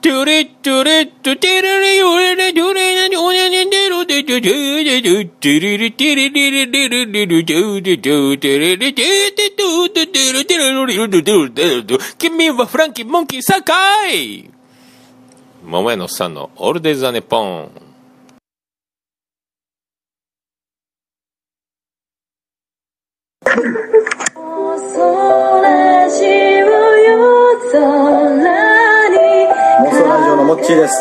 トゥレットレットテレレヨレレトレナニオネネネロデトゥテレレテレレテレレレレレレレトゥテトテレレテテトテテレテレロリロテテロテレト君はフランキーモンキーサカイ桃屋のさんのオールデイザネポン想ラジオのモッチーです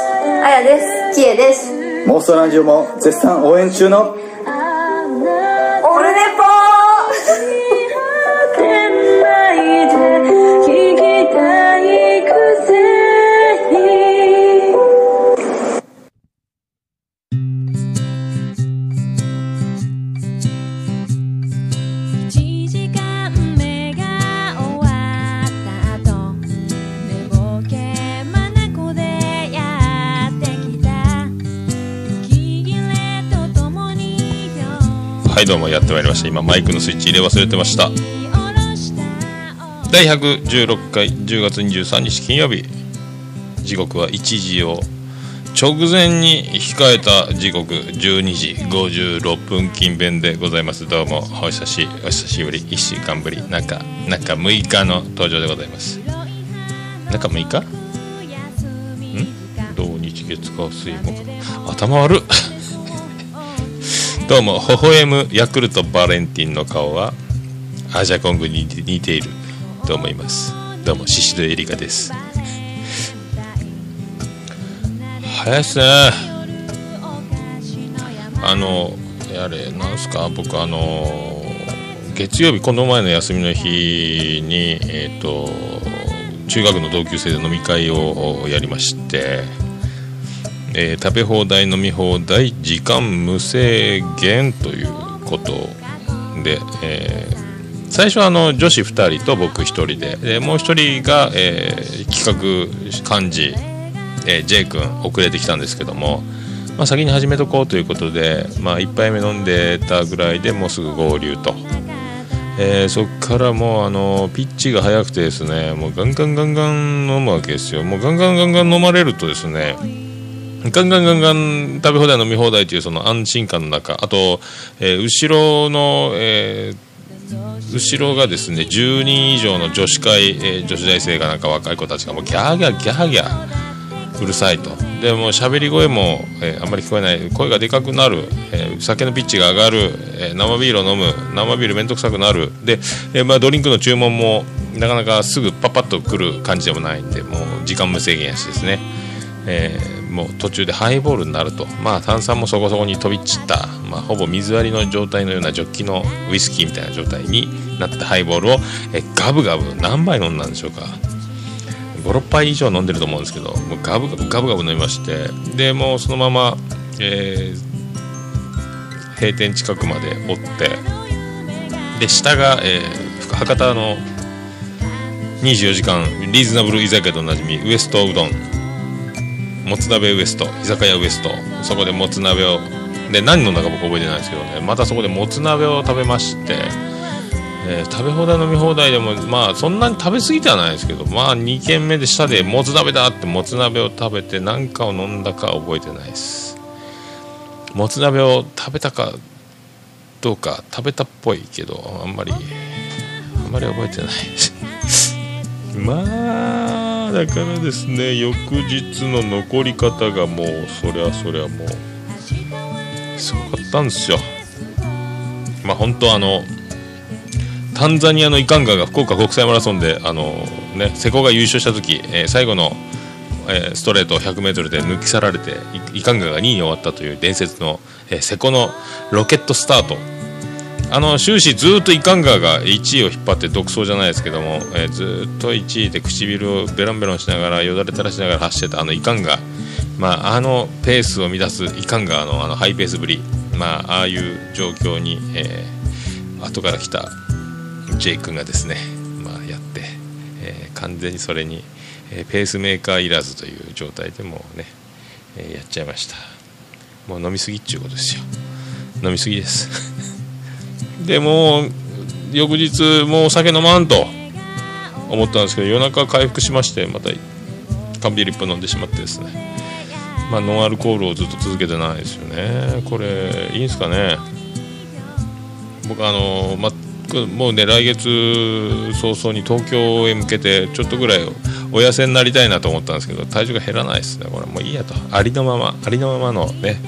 あやです。きえです。妄想ラジオも絶賛応援中のはいどうもやってまいりました。今マイクのスイッチ入れ忘れてました。第116回10月23日金曜日。時刻は1時を直前に控えた時刻12時56分近辺でございます。どうもお久しお久しぶり。1週間ぶり。中中6日の登場でございます。中6日？ん？土日月火水木。頭悪っ。どうも微笑むヤクルトバレンティンの顔はアジャコングに似ていると思います。どうもシシドエリカです。早いっすねあのやれなんすか？僕あの月曜日この前の休みの日にえっ、と中学の同級生で飲み会をやりましてえー食べ放題飲み放題時間無制限ということで、えー最初はあの女子2人と僕1人ででもう1人が、えー企画幹事、えー J 君遅れてきたんですけども、まあ、先に始めとこうということで、まあ、1杯目飲んでたぐらいでもうすぐ合流と。えーそっからもうあのピッチが速くてですねもうガンガンガンガン飲むわけですよもうガンガンガンガン飲まれるとですねガンガンガンガン食べ放題飲み放題というその安心感の中あと、えー後ろの、えー後ろがですね10人以上の女子会、えー女子大生がなんか若い子たちがもうギャーギャーギャーギャーうるさいと。でもう喋り声も、えーあんまり聞こえない。声がでかくなる、えー酒のピッチが上がる、え生ビールを飲む。生ビール面倒くさくなる。で、えまあ、ドリンクの注文もなかなかすぐパッパッと来る感じでもないんでもう時間無制限やしですね。えーもう途中でハイボールになると。まあ炭酸もそこそこに飛び散った、まあ、ほぼ水割りの状態のようなジョッキのウイスキーみたいな状態になったハイボールを、えガブガブ。何杯飲んだんでしょうか。56杯以上飲んでると思うんですけどもうガブガブガブガブ飲みまして。でもうそのまま、えー閉店近くまで追って。で下が、えー博多の24時間リーズナブル居酒屋とおなじみウエストうどん。もつ鍋ウエスト居酒屋ウエスト。そこでもつ鍋をで何飲んだか僕覚えてないですけどね。またそこでもつ鍋を食べまして、えー食べ放題飲み放題でもまあそんなに食べ過ぎてはないですけどまあ2軒目で下でもつ鍋だってもつ鍋を食べて何かを飲んだか覚えてないです。もつ鍋を食べたかどうか食べたっぽいけどあんまりあんまり覚えてないです。まあだからですね翌日の残り方がもうそりゃそりゃもうすごかったんですよ。まあ本当あのタンザニアのイカンガが福岡国際マラソンであのね瀬古が優勝した時、えー最後の、えーストレート 100m で抜き去られてイイカンガが2位に終わったという伝説の、えー瀬古のロケットスタート。あの終始ずっとイカンガーが1位を引っ張って独走じゃないですけども、えーずっと1位で唇をベロンベロンしながらよだれ垂らしながら走ってたあのイカンガー、まあ、あのペースを乱すイカンガーのあのハイペースぶり、まあ、ああいう状況に、えー後から来た J 君がですね、まあ、やって、えー完全にそれに、えペースメーカーいらずという状態でもうね、えやっちゃいました。もう飲みすぎっちゅうことですよ。飲みすぎです。でもう翌日もうお酒飲まんと思ったんですけど夜中回復しましてまた缶ビール1本飲んでしまってですね。まあノンアルコールをずっと続けてないですよね。これいいんですかね。僕あのまもうね来月早々に東京へ向けてちょっとぐらいお痩せになりたいなと思ったんですけど体重が減らないですね。これもういいやと。ありのままありのままのね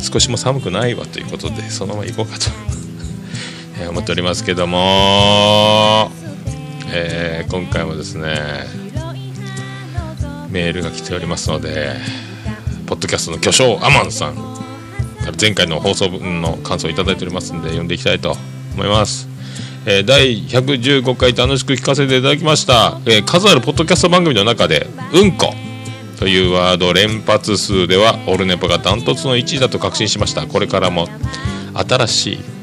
少しも寒くないわということでそのまま行こうかと。思っておりますけども、えー今回もですねメールが来ておりますのでポッドキャストの巨匠アマンさんから前回の放送分の感想をいただいておりますので読んでいきたいと思います、えー第115回楽しく聞かせていただきました、えー数あるポッドキャスト番組の中で「うんこ」というワード連発数ではオルネポがダントツの1位だと確信しました。これからも新しい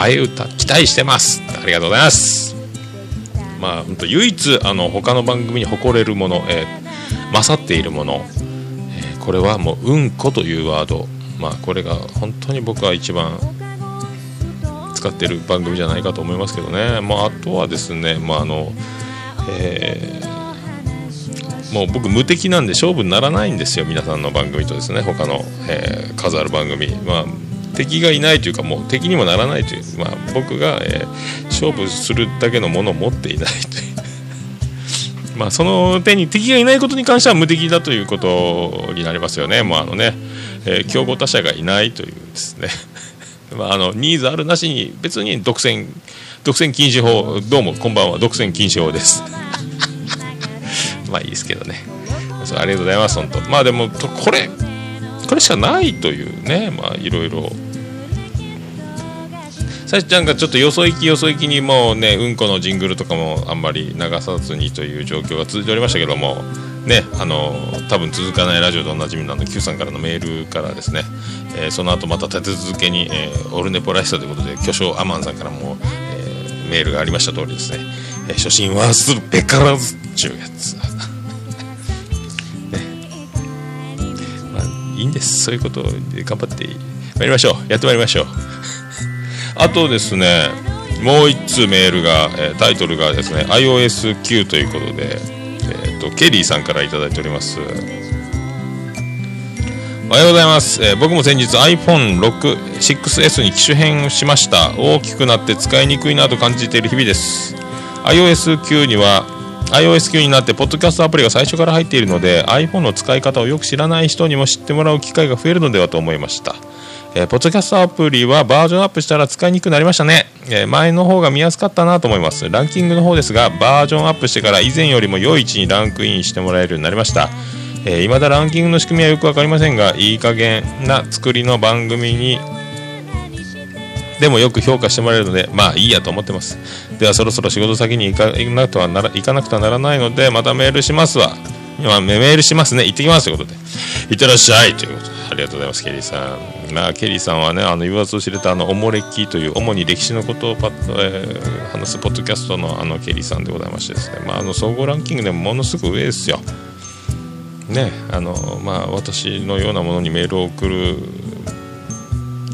替え歌期待してます。ありがとうございます。まあ本当唯一あの他の番組に誇れるもの、えー勝っているもの、えーこれはもう「うんこ」というワード。まあこれが本当に僕は一番使ってる番組じゃないかと思いますけどね、まあ、あとはですね、まああのえーもう僕無敵なんで勝負にならないんですよ。皆さんの番組とですね他の、えー数ある番組。まあ敵がいないというかもう敵にもならないという、まあ、僕が、えー勝負するだけのものを持っていないという。まあその点に敵がいないことに関しては無敵だということになりますよね。もうあのね、えー競合他社がいないというですね。まああのニーズあるなしに別に独占独占禁止法どうもこんばんは独占禁止法です。まあいいですけどね。ありがとうございます本当。まあでもこれれしかないというねまあいろいろ。さしちゃんがちょっとよそ行きよそ行きにもうねうんこのジングルとかもあんまり流さずにという状況が続いておりましたけどもねあの多分続かないラジオでおなじみのあの Q さんからのメールからですね、えーその後また立て続けに、えーオルネポらしさということで巨匠アマンさんからも、えーメールがありました通りですね、え初心はすべからずっていうやついいんです。そういうことで頑張ってまいりましょう。やってまいりましょう。あとですねもう1通メールが、えタイトルがですね iOS9 ということで、えー、とケリーさんからいただいております。おはようございます、えー僕も先日 iPhone6、6S に機種変しました。大きくなって使いにくいなと感じている日々です。iOS9 には iOS9 になってポッドキャストアプリが最初から入っているので iPhone の使い方をよく知らない人にも知ってもらう機会が増えるのではと思いました。えーポッドキャストアプリはバージョンアップしたら使いにくくなりましたね、えー前の方が見やすかったなと思います。ランキングの方ですがバージョンアップしてから以前よりも良い位置にランクインしてもらえるようになりました。えー、未だランキングの仕組みはよく分かりませんがいい加減な作りの番組にでもよく評価してもらえるのでまあいいやと思ってます。ではそろそろ仕事先に行か行なくてはなら行かなくてはならないのでまたメールしますわ。今メールしますね。行ってきますということで。いってらっしゃい。ということで。ありがとうございますケリーさん。まあケリーさんはねあの言わずと知れたあのおもれきという主に歴史のことをパッと、えー話すポッドキャストのあのケリーさんでございましてですね。まああの総合ランキングでもものすごく上ですよ。ねあのまあ、私のようなものにメールを送る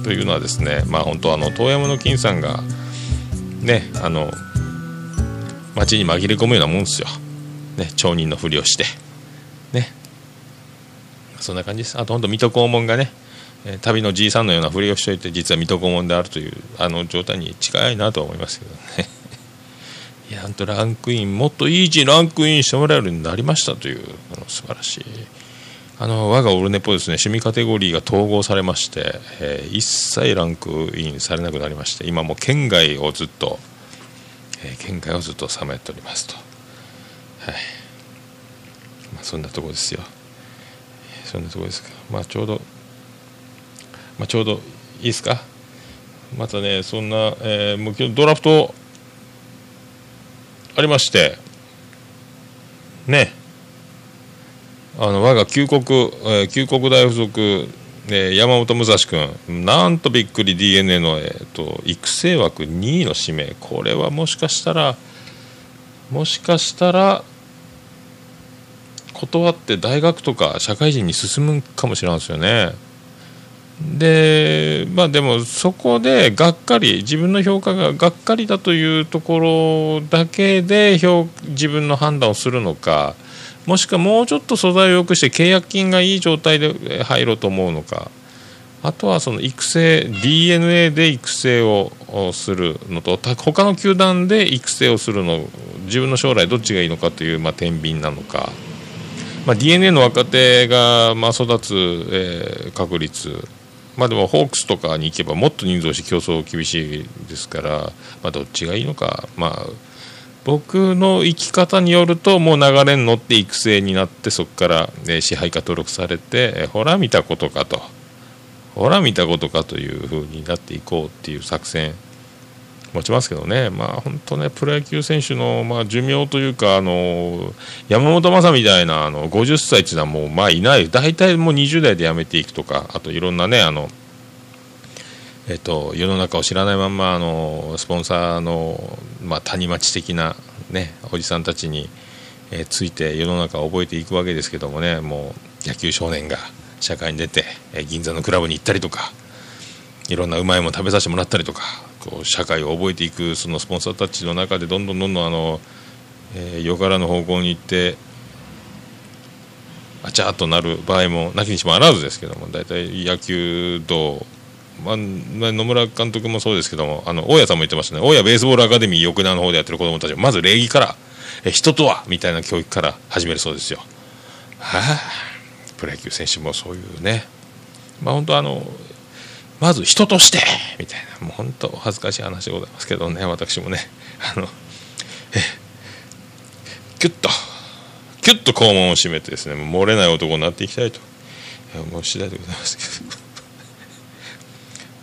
というのはですねまあ本当あの遠山の金さんがねあの街に紛れ込むようなもんですよ、ね、町人のふりをして。ね。そんな感じです。あと本当水戸黄門がね旅のじいさんのようなふりをしておいて実は水戸黄門であるというあの状態に近いなとは思いますけどね。いや、ほんとランクイン、もっといい位置にランクインしてもらえるようになりましたという、あの素晴らしい。あの、我がオルネポですね、趣味カテゴリーが統合されまして、えー一切ランクインされなくなりまして、今もう県外をずっと、えー県外をずっとさまっておりますと。はい。まあ、そんなとこですよ。そんなとこですか。まあ、ちょうど、まあ、ちょうどいいですか。またね、そんな、えーもう今日ドラフト、ありましてねあの我が旧国、えー旧国大附属、えー山本武蔵君なんとびっくり d n a の、えー、と育成枠2位の指名これはもしかしたらもしかしたら断って大学とか社会人に進むかもしれないですよね。でまあでもそこでがっかり自分の評価ががっかりだというところだけで評自分の判断をするのかもしくはもうちょっと素材を良くして契約金がいい状態で入ろうと思うのか。あとはその育成 DNA で育成をするのと他の球団で育成をするの自分の将来どっちがいいのかという、まあ、天秤なのか、まあ、DNA の若手が、まあ、育つ、えー確率。まあでもホークスとかに行けばもっと人数をして競争厳しいですから、まあ、どっちがいいのか。まあ僕の生き方によるともう流れに乗って育成になってそこから、え支配下登録されて、えほら見たことかと。ほら見たことかという風になっていこうっていう作戦持ちますけどね。まあ本当ねプロ野球選手の、まあ、寿命というかあの山本昌みたいなあの50歳っていうのはもうまあいない。大体もう20代で辞めていくとかあといろんなねあのえっと、世の中を知らないまんまあのスポンサーの、まあ、谷町的な、ね、おじさんたちに、えーついて世の中を覚えていくわけですけどもねもう野球少年が社会に出て、えー銀座のクラブに行ったりとかいろんなうまいもの食べさせてもらったりとかこう社会を覚えていくそのスポンサーたちの中でどんどんどんどんあの、えーよからぬ方向に行ってあちゃっとなる場合もなきにしもあらずですけども大体野球道まあ、野村監督もそうですけども、あの大家さんも言ってましたね、大家ベースボールアカデミー、横縄の方でやってる子どもたち、まず礼儀から、え人とはみたいな教育から始めるそうですよ。はあ、プロ野球選手もそういうね、まあ、本当あの、まず人としてみたいな、もう本当、恥ずかしい話でございますけどね、私もね、あの、えキュッと、キュッと肛門を締めてですね、漏れない男になっていきたいと、もう次第でございますけど。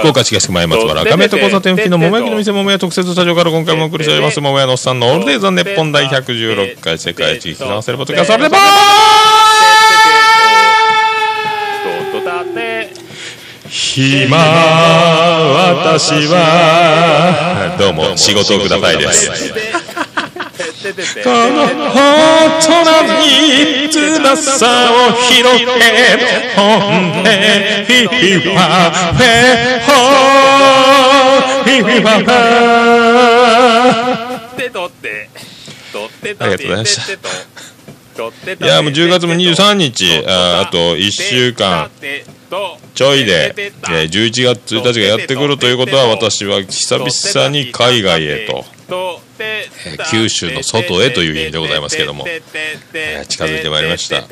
福岡市東区前松原。亀戸交差点付近の桃焼きの店桃屋特設スタジオから今回もお送りしております桃屋のおっさんのオールデイザー日本第116回世界一聞き直せるポッドキャストレポととたて暇私はどうも仕事をくださいですこの大人に翼を広げ飛んでフィファフェホーフィファファてとってとってありがとうございましたとっていやもう10月も23日ああと1週間ちょいで、えー11月1日がやってくるということは私は久々に海外へと九州の外へという意味でございますけども。えー近づいてまいりました。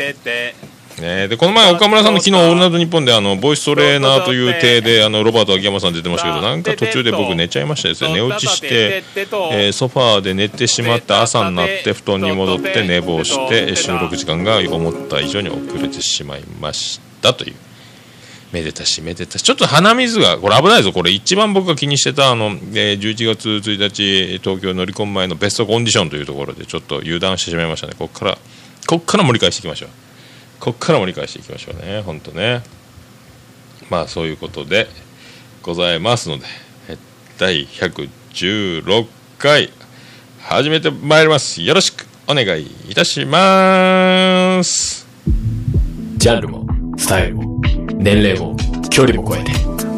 ね、でこの前岡村さんの昨日「オールナイトニッポン」であのボイストレーナーという体であのロバート秋山さん出てましたけどなんか途中で僕寝ちゃいましたですね寝落ちして、えーソファーで寝てしまって朝になって布団に戻って寝坊して収録時間が思った以上に遅れてしまいましたというめでたしめでたし。ちょっと鼻水がこれ危ないぞ。これ一番僕が気にしてたあの、えー11月1日東京乗り込む前のベストコンディションというところでちょっと油断してしまいましたね。ここからここから盛り返していきましょう。ここから盛り返していきましょうね。本当ね。まあそういうことでございますので第116回始めてまいります。よろしくお願いいたします。ジャルも。スタイルも年齢も距離も超えて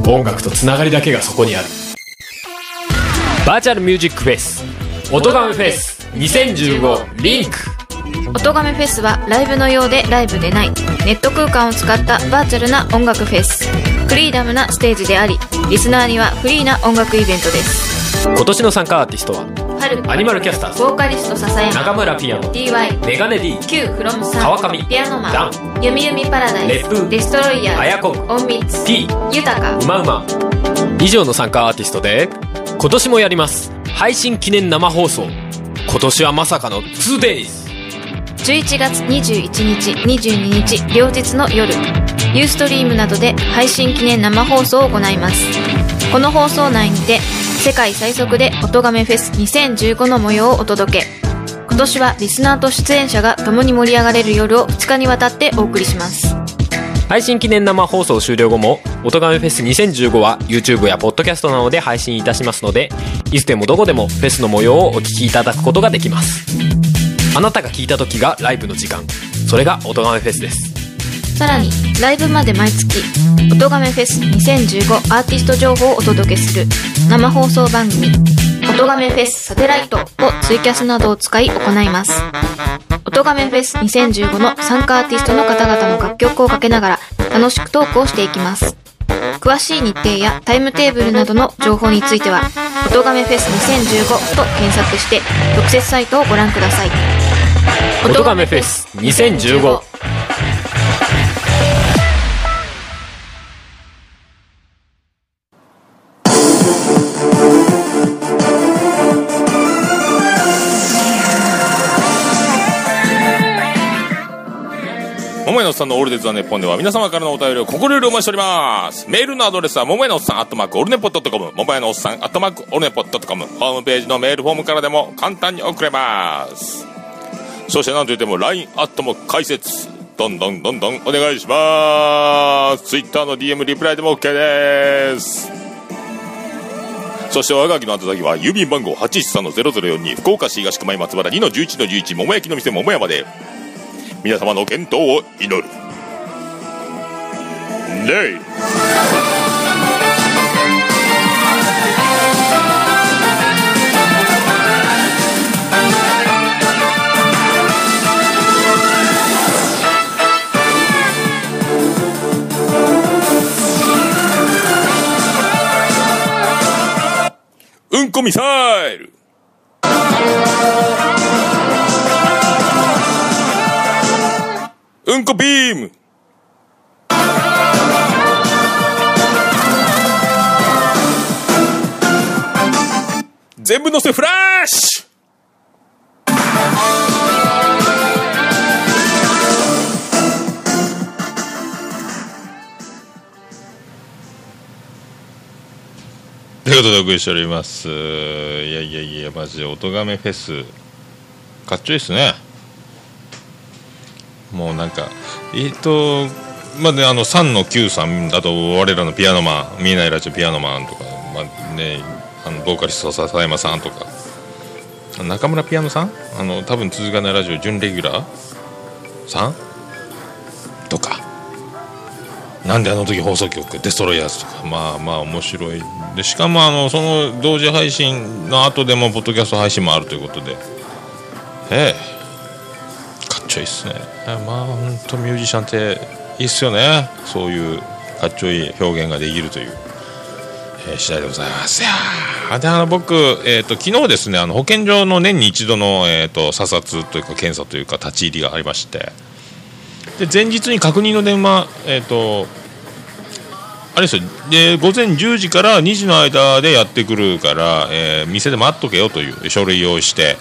音楽とつながりだけがそこにある。バーチャルミュージックフェス音ガメフェス2015リンク。音亀フェスはライブのようでライブでない。ネット空間を使ったバーチャルな音楽フェス。フリーダムなステージでありリスナーにはフリーな音楽イベントです。今年の参加アーティストは春アニマルキャスター。ズボーカリスト笹山中村ピアノ DY メガネ D Q フロムさん川上ピアノマダンゆみゆみパラダイ烈風スデストロイヤーあやこん隠密 T 豊かうまうま以上の参加アーティストで今年もやります。配信記念生放送。今年はまさかの 2days 11月21日22日両日の夜ユーストリームなどで配信記念生放送を行います。この放送内にて世界最速で音亀フェス2015の模様をお届け。今年はリスナーと出演者が共に盛り上がれる夜を2日にわたってお送りします。配信記念生放送終了後も「音亀フェス2015」は YouTube や Podcast などで配信いたしますのでいつでもどこでもフェスの模様をお聞きいただくことができます。あなたが聞いた時がライブの時間。それが音亀フェスです。さらにライブまで毎月「音亀フェス2015アーティスト情報をお届けする生放送番組「音亀フェスサテライト」をツイキャスなどを使い行います。音亀フェス2015の参加アーティストの方々の楽曲をかけながら楽しくトークをしていきます。詳しい日程やタイムテーブルなどの情報については「音亀フェス2015」と検索して特設サイトをご覧ください。音亀フェス2015桃屋のおっさんのオールデ・ザ・ネポンでは皆様からのお便りを心よりお待ちしております。メールのアドレスは、桃屋のおっさん、アットマーク、オルネポットコム、桃屋のおっさん、アットマーク、オルネポットコム、ホームページのメールフォームからでも簡単に送れます。そして何といっても、LINE アットも解説、どんどんどんどんお願いします。Twitter の DM リプライでも OK です。そしておはがきの宛先は郵便番号813-0042福岡市東区前松原2-11-11桃焼きの店桃屋まで皆様の健闘を祈るレイうんこミサイル。うんこビーム。全部乗せフラッシュ。ということでお送りしております。いやいやいやマジで音亀フェス。かっちょいいっすね。もうなんかえっ、とまあねあの3の9さんだと我らのピアノマン見えないラジオピアノマンとかまあねあのボーカリスト笹山さんとか。中村ピアノさん？あの多分続かないラジオ準レギュラーさん？とか。なんであの時放送局デストロイヤーズとかまあまあ面白い。でしかもあのその同時配信の後でもポッドキャスト配信もあるということで。ええ。かっちょいいっすね。まあ本当ミュージシャンっていいっすよね。そういうかっちょいい表現ができるという、えー次第でございます。いやであの僕、えー、と昨日ですねあの保健所の年に一度の、えー、と査察というか検査というか立ち入りがありまして。で前日に確認の電話えっ、とあれですよ。で午前10時から2時の間でやってくるから、えー店で待っとけよという書類用意して、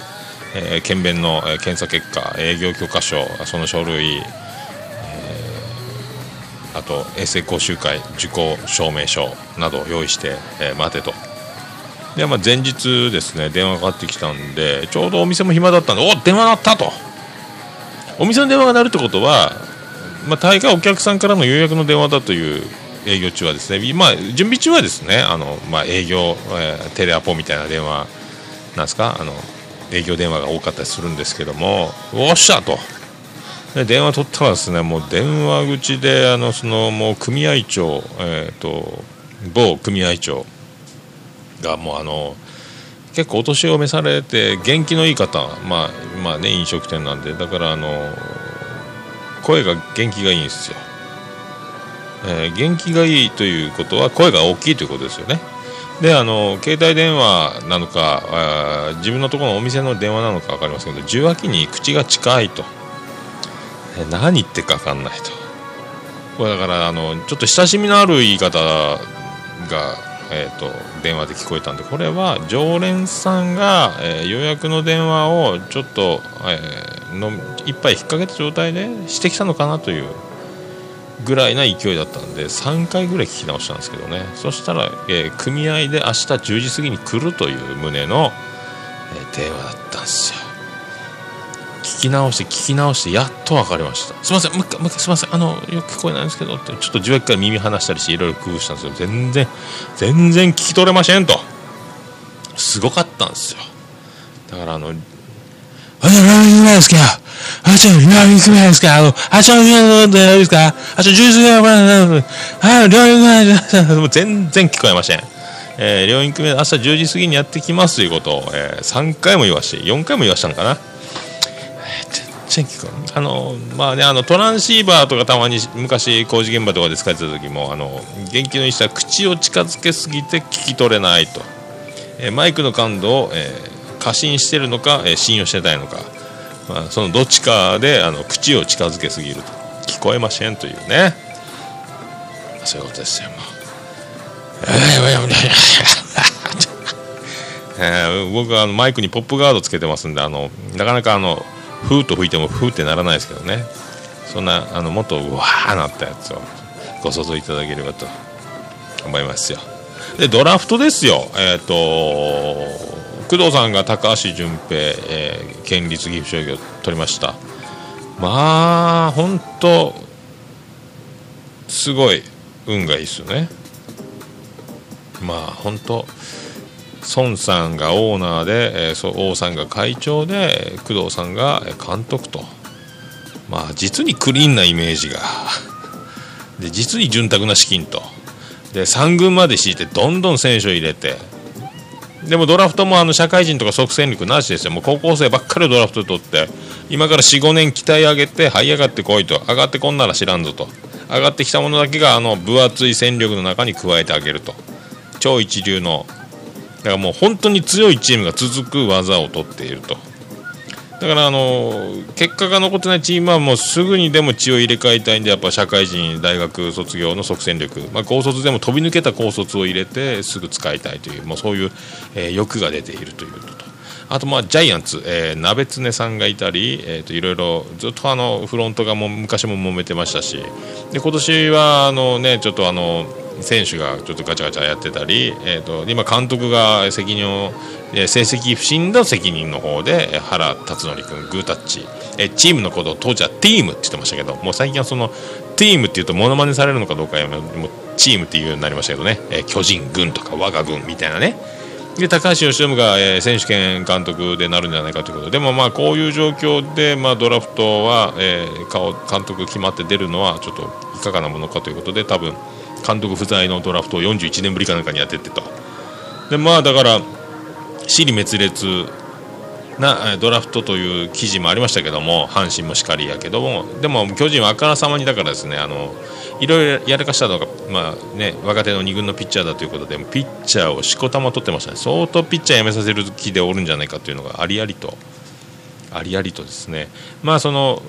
えー検便の、え検査結果営業許可書その書類、えーあと衛生講習会受講証明書などを用意して、え待てと。で、まあ、前日ですね電話がかかってきたんでちょうどお店も暇だったんでお電話鳴ったと。お店の電話が鳴るってことは、まあ、大概お客さんからの予約の電話だという営業中はですね、まあ、準備中はですねあの、まあ、営業、えーテレアポみたいな電話なんですか？あの営業電話が多かったりするんですけどもおっしゃと。で電話取ったらですねもう電話口であのそのもう組合長、えー、と某組合長がもうあの結構お年を召されて元気のいい方、まあまあね、飲食店なんでだからあの声が元気がいいんですよ、えー元気がいいということは声が大きいということですよね。であの携帯電話なのか自分のところのお店の電話なのか分かりませんけど受話器に口が近いと。え何言ってか分かんないと。これだからあのちょっと親しみのある言い方が、えー、と電話で聞こえたんでこれは常連さんが、えー予約の電話をちょっと、えーの一杯引っ掛けた状態でしてきたのかなというぐらいな勢いだったんで3回ぐらい聞き直したんですけどね。そしたら、えー組合で明日10時過ぎに来るという旨の、え電話だったんですよ。き直して聞き直してやっと分かりました。すいません。もう一回すいません。あのよく聞こえないんですけどってちょっと受話器から耳離したりしていろいろ工夫したんですけど全然全然聞き取れませんと。すごかったんですよ。だからあのあじゃあ何行くないですか？あじゃあ何行くないですか？あのあじゃあ何行くないですか？あじゃあジュースがあ両行くないです。かもう全然聞こえません。えー、両院組目朝10時過ぎにやってきますということを、えー、3回も言わして4回も言わしたのかな、えー全然聞こえあのまあねあのトランシーバーとかたまに昔工事現場とかで使ってた時もあの元気のいい人は口を近づけすぎて聞き取れないと、えーマイクの感度を、えー過信してるのか、えー信用してないのか、まあ、そのどっちかであの口を近づけすぎると。聞こえませんというね、そういうことですよもう。えー僕はあのマイクにポップガードつけてますんであのなかなかあのフーと吹いてもフーってならないですけどね。そんなあのもっとうわーなったやつをご想像いただければと思いますよ。でドラフトですよ。えっ、と工藤さんが高橋純平、えー県立岐阜商業取りました。まあ本当すごい運がいいですよね。まあ本当孫さんがオーナーで、えー王さんが会長で工藤さんが監督と。まあ実にクリーンなイメージが。で実に潤沢な資金と。で3軍まで敷いてどんどん選手を入れて。でもドラフトもあの社会人とか即戦力なしですよ。もう高校生ばっかりドラフト取って今から45年鍛え上げて這い上がってこいと。上がってこんなら知らんぞと。上がってきたものだけがあの分厚い戦力の中に加えてあげると。超一流のだからもう本当に強いチームが続く技を取っていると。だからあの結果が残ってないチームはもうすぐにでも血を入れ替えたいんでやっぱ社会人大学卒業の即戦力、まあ、高卒でも飛び抜けた高卒を入れてすぐ使いたいというもうそういう、えー欲が出ているということと。あとまあジャイアンツ、えー、鍋常さんがいたり、えー、といろいろずっとあのフロントがも昔も揉めてましたし。で今年はあの、ね、ちょっとあの選手がちょっとガチャガチャやってたり、えー、と今、監督が責任をえ成績不振の責任の方で原辰徳君、グータッチ、えチームのことを当時はティームって言ってましたけどもう最近はそのティームっていうとモノマネされるのかどうかやもうチームっていうようになりましたけどね、えー巨人軍とか我が軍みたいなね。で高橋由伸が、えー選手権監督でなるんじゃないかということででもまあこういう状況で、まあ、ドラフトは、えー監督決まって出るのはちょっといかがなものかということで多分監督不在のドラフトを41年ぶりかなんかにやってってと。でまあだから死に滅裂なドラフトという記事もありましたけども阪神もしかりやけどもでも巨人はあからさまにだからですねあのいろいろやらかしたのが、まあね、若手の2軍のピッチャーだということでピッチャーをしこたま取ってましたね。相当ピッチャー辞めさせる気でおるんじゃないかというのがありありとありありとですね。まあその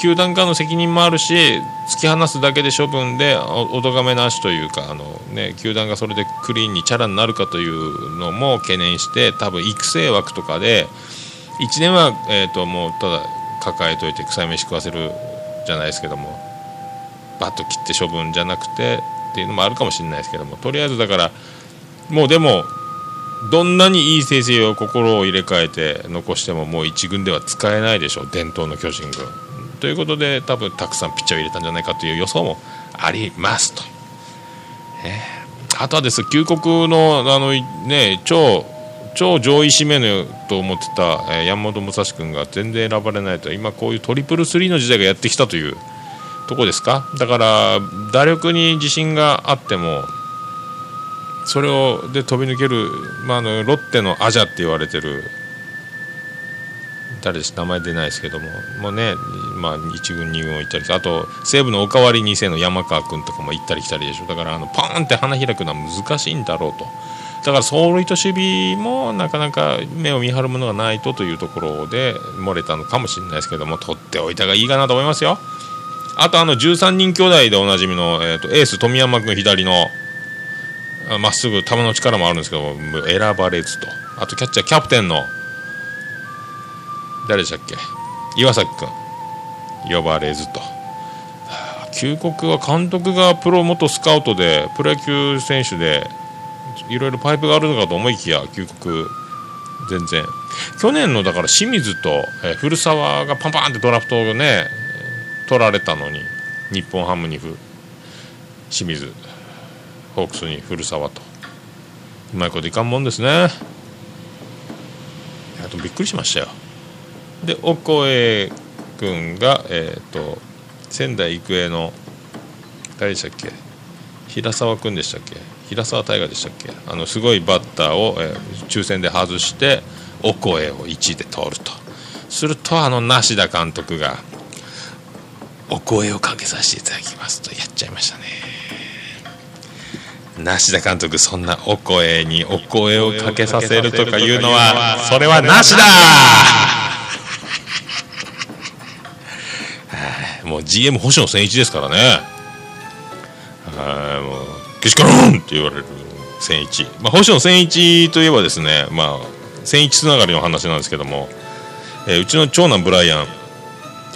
球団側の責任もあるし突き放すだけで処分でおお咎めなしというかあの、ね、球団がそれでクリーンにチャラになるかというのも懸念して多分育成枠とかで1年は、えー、ともうただ抱えといて臭い飯食わせるじゃないですけどもバッと切って処分じゃなくてっていうのもあるかもしれないですけどもとりあえずだからもうでもどんなにいい成績を心を入れ替えて残してももう1軍では使えないでしょう伝統の巨人軍。ということで多分たくさんピッチャーを入れたんじゃないかという予想もありますと。えーあとはです旧国のあの、ね、超超上位指名のと思ってた、え山本武蔵君が全然選ばれないと今こういうトリプルスリーの時代がやってきたというとこですか？だから打力に自信があってもそれをで飛び抜ける、まあ、あのロッテのアジャって言われてる誰です名前出ないですけども。もうね、まあ、1軍2軍を行ったりあと西武のおかわり2世の山川君とかも行ったり来たりでしょ。だからあのパーンって花開くのは難しいんだろうと。だから走塁と守備もなかなか目を見張るものがないとというところで漏れたのかもしれないですけども。取っておいたがいいかなと思いますよ。あとあの13人兄弟でおなじみの、えー、とエース富山君左のまっすぐ球の力もあるんですけども選ばれずと。あとキャッチャーキャプテンの誰でしたっけ？岩崎君。呼ばれずと。はあ旧国は監督がプロ元スカウトでプロ野球選手でいろいろパイプがあるのかと思いきや旧国全然。去年のだから清水と、え古澤がパンパンってドラフトをね取られたのに日本ハムにふ清水。ホークスに古澤と。うまいこといかんもんですね。いやでもびっくりしましたよ。でオコエ君がえっ、と仙台育英の誰でしたっけ？平沢君でしたっけ？平沢大河でしたっけ？あのすごいバッターを、えー抽選で外してオコエを1位で通ると。するとあの梨田監督がお声をかけさせていただきますとやっちゃいましたね。梨田監督そんなお声にお声をかけさせるとかいうのはそれはなしだはいも GM 星野千一ですからね。はいもうけしからんって言われる千一、まあ、星野千一といえばですねまあ千一つながりの話なんですけども、えーうちの長男ブライアン。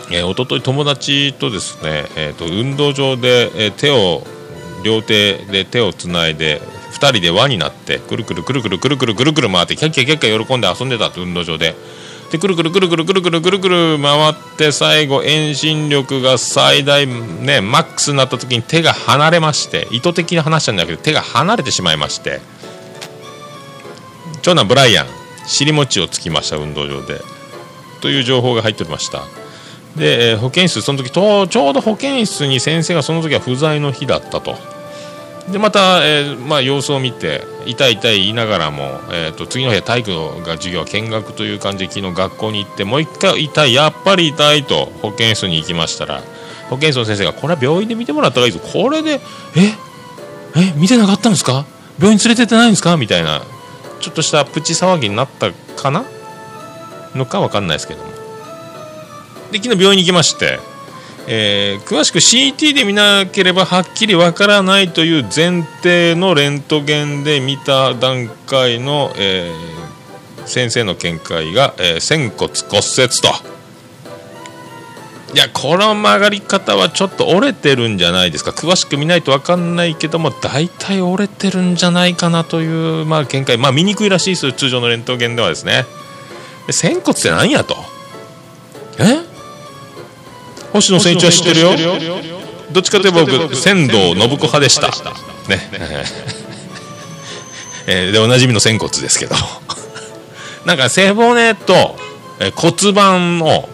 えー、一昨日友達とですね、えー、と運動場で、えー手を両手で手をつないで2人で輪になってくるくるくるくるくるくるくる回ってキャッキャキャッキャ喜んで遊んでたと運動場で。でくるくるくるくるくるくるくるくる回って最後遠心力が最大ねマックスになった時に手が離れまして意図的な話なんだけど手が離れてしまいまして長男ブライアン尻餅をつきました運動場で。という情報が入っておりました。で、保健室その時とちょうど保健室に先生がその時は不在の日だったと。でまた、えーまあ、様子を見て痛い痛い言いながらも、えー、と次の日は体育が授業見学という感じで昨日学校に行ってもう一回痛いやっぱり痛いと保健室に行きましたら保健室の先生がこれは病院で見てもらった方がいいぞ。これでええ見てなかったんですか？病院連れてってないんですか？みたいなちょっとしたプチ騒ぎになったかな？のかわかんないですけども。で昨日病院に行きまして、えー詳しく CT で見なければはっきりわからないという前提のレントゲンで見た段階の、えー先生の見解が、えー仙骨骨折と。いやこの曲がり方はちょっと折れてるんじゃないですか。詳しく見ないと分かんないけども大体折れてるんじゃないかなという、まあ、見解。まあ見にくいらしいです通常のレントゲンではですね。仙骨って何やと？え？星野千一は知ってるよ。どっちかといえば僕仙道信子派でした。ね。えーでおなじみの仙骨ですけど。なんか背骨と、えー骨盤の、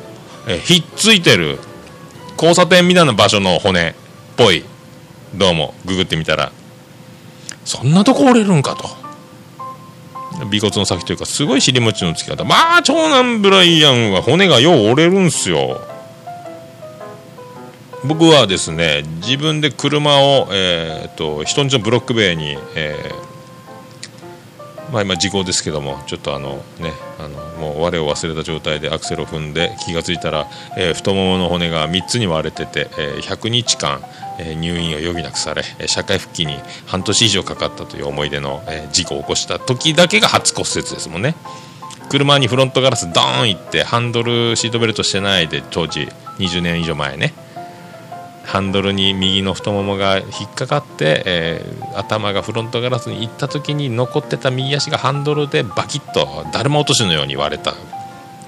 えーひっついてる交差点みたいな場所の骨っぽい。どうもググってみたらそんなとこ折れるんかと。尾骨の先というかすごい尻餅のつき方。まあ長男ブライアンは骨がよう折れるんすよ僕はですね自分で車を、えー、と人んちのブロック塀に、えーまあ、今事故ですけどもちょっとあのねあのもう我を忘れた状態でアクセルを踏んで気がついたら、えー太ももの骨が3つに割れてて、えー100日間、え入院を余儀なくされ社会復帰に半年以上かかったという思い出の、え事故を起こした時だけが初骨折ですもんね。車にフロントガラスドーンいってハンドルシートベルトしてないで当時20年以上前ね。ハンドルに右の太ももが引っかかって、えー頭がフロントガラスに行った時に残ってた右足がハンドルでバキッとだるま落としのように割れた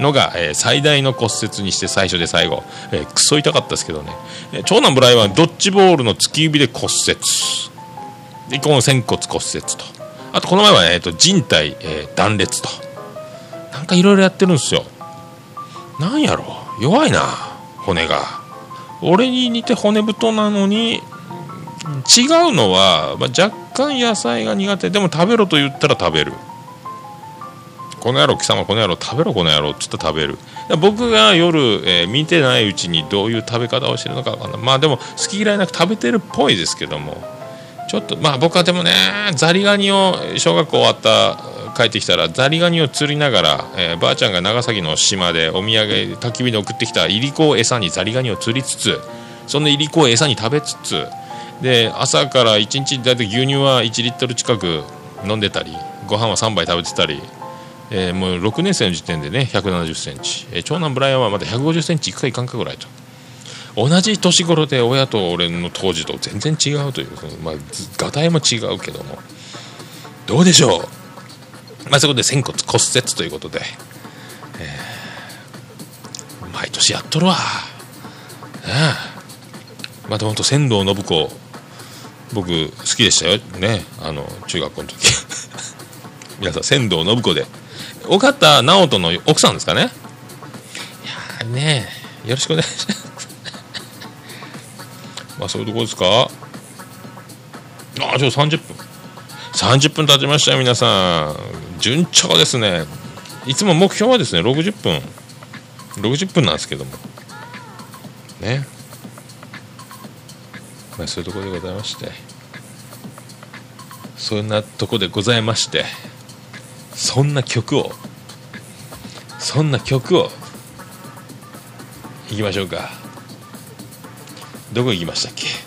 のが、えー最大の骨折にして最初で最後、えークソ痛かったですけどね、えー長男ブライはドッジボールの突き指で骨折。でこの仙骨骨折と。あとこの前は、えー、と人体、えー断裂と。なんかいろいろやってるんですよ。なんやろ弱いな骨が。俺に似て骨太なのに違うのは、まあ、若干野菜が苦手。でも食べろと言ったら食べる。この野郎貴様この野郎食べろこの野郎。って言ったら食べる。僕が夜、えー見てないうちにどういう食べ方をしてるのかわかんない。まあでも好き嫌いなく食べてるっぽいですけども。ちょっとまあ僕はでもねザリガニを小学校終わった帰ってきたらザリガニを釣りながら、えーばあちゃんが長崎の島でお土産焚き火で送ってきたいりこを餌にザリガニを釣りつつそのいりこを餌に食べつつで朝から1日大体牛乳は1リットル近く飲んでたりご飯は3杯食べてたり、えーもう6年生の時点でね1 7 0センチ、えー長男ブライアンはまだ1 5 0センチいくかいかんかぐらいと。同じ年頃で親と俺の当時と全然違うという、まあ、がたいも違うけども。どうでしょう？まあ、そこで仙骨骨折ということで、えー毎年やっとるわ。ええまた本当仙道信子、僕好きでしたよ。ね。あの、中学校の時。皆さん、仙道信子で。尾形直人の奥さんですかね。いやねよろしくお願いします。まあ、そういうとこですか。ああ、ちょ、30分。30分経ちましたよ、皆さん。順調ですね。いつも目標はですね、60分。60分なんですけども。ね。まあ、そういうところでございまして。そんなとこでございまして。そんな曲を、そんな曲を、行きましょうか。どこ行きましたっけ？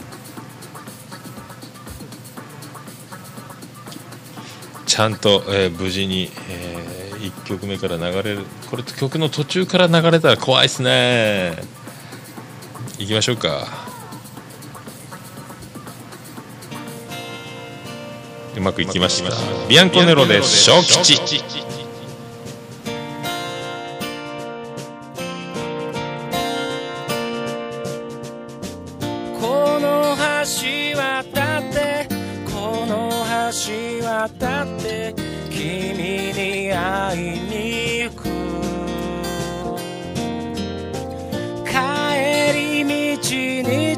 ちゃんと、えー無事に、え1曲目から流れる。これ曲の途中から流れたら怖いっすね。行きましょうか。うまくいきました。ビアンコネロで小吉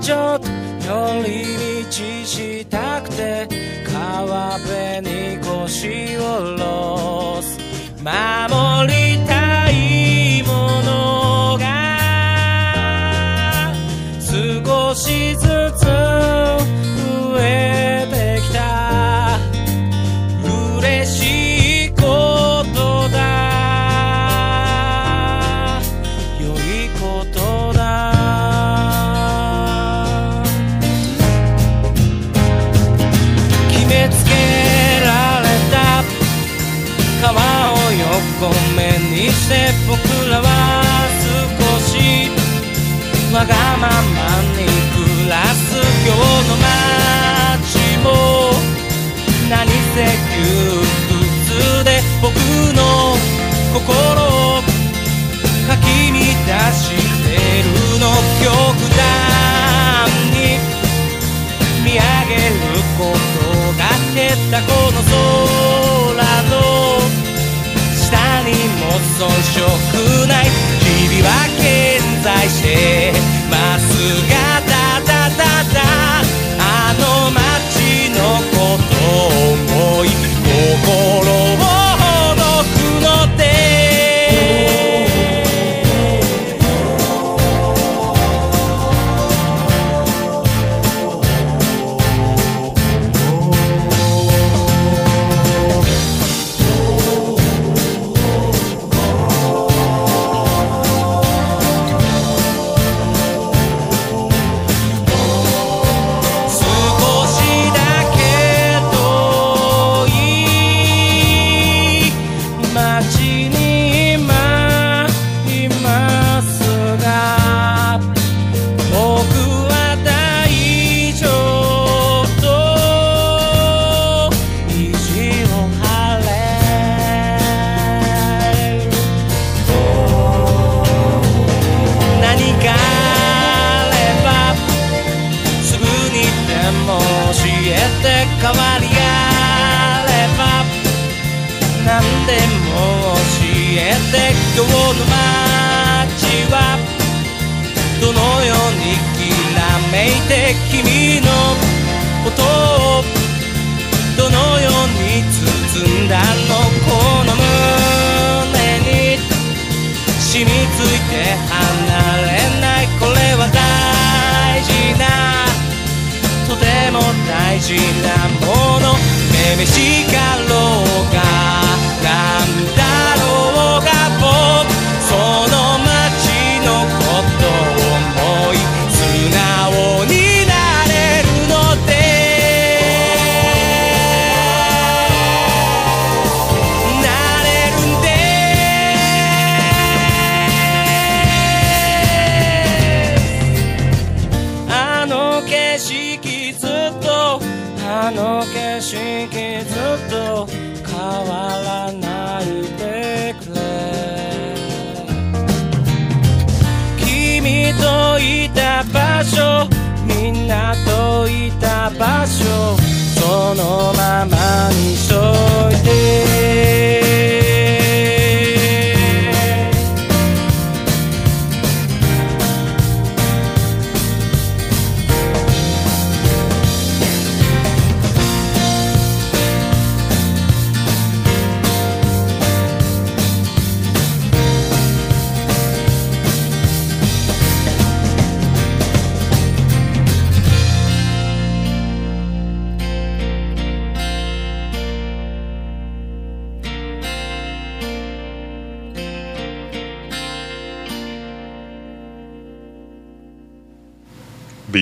ちょっと寄り道したくて川辺に腰を下ろす。守りたい。横目にして僕らは少しわがままに暮らす今日の街も何せ窮屈で僕の心をかき乱してるの極端に見上げることが減ったこの空の何も遜色ない。日々は健在してますがただただ。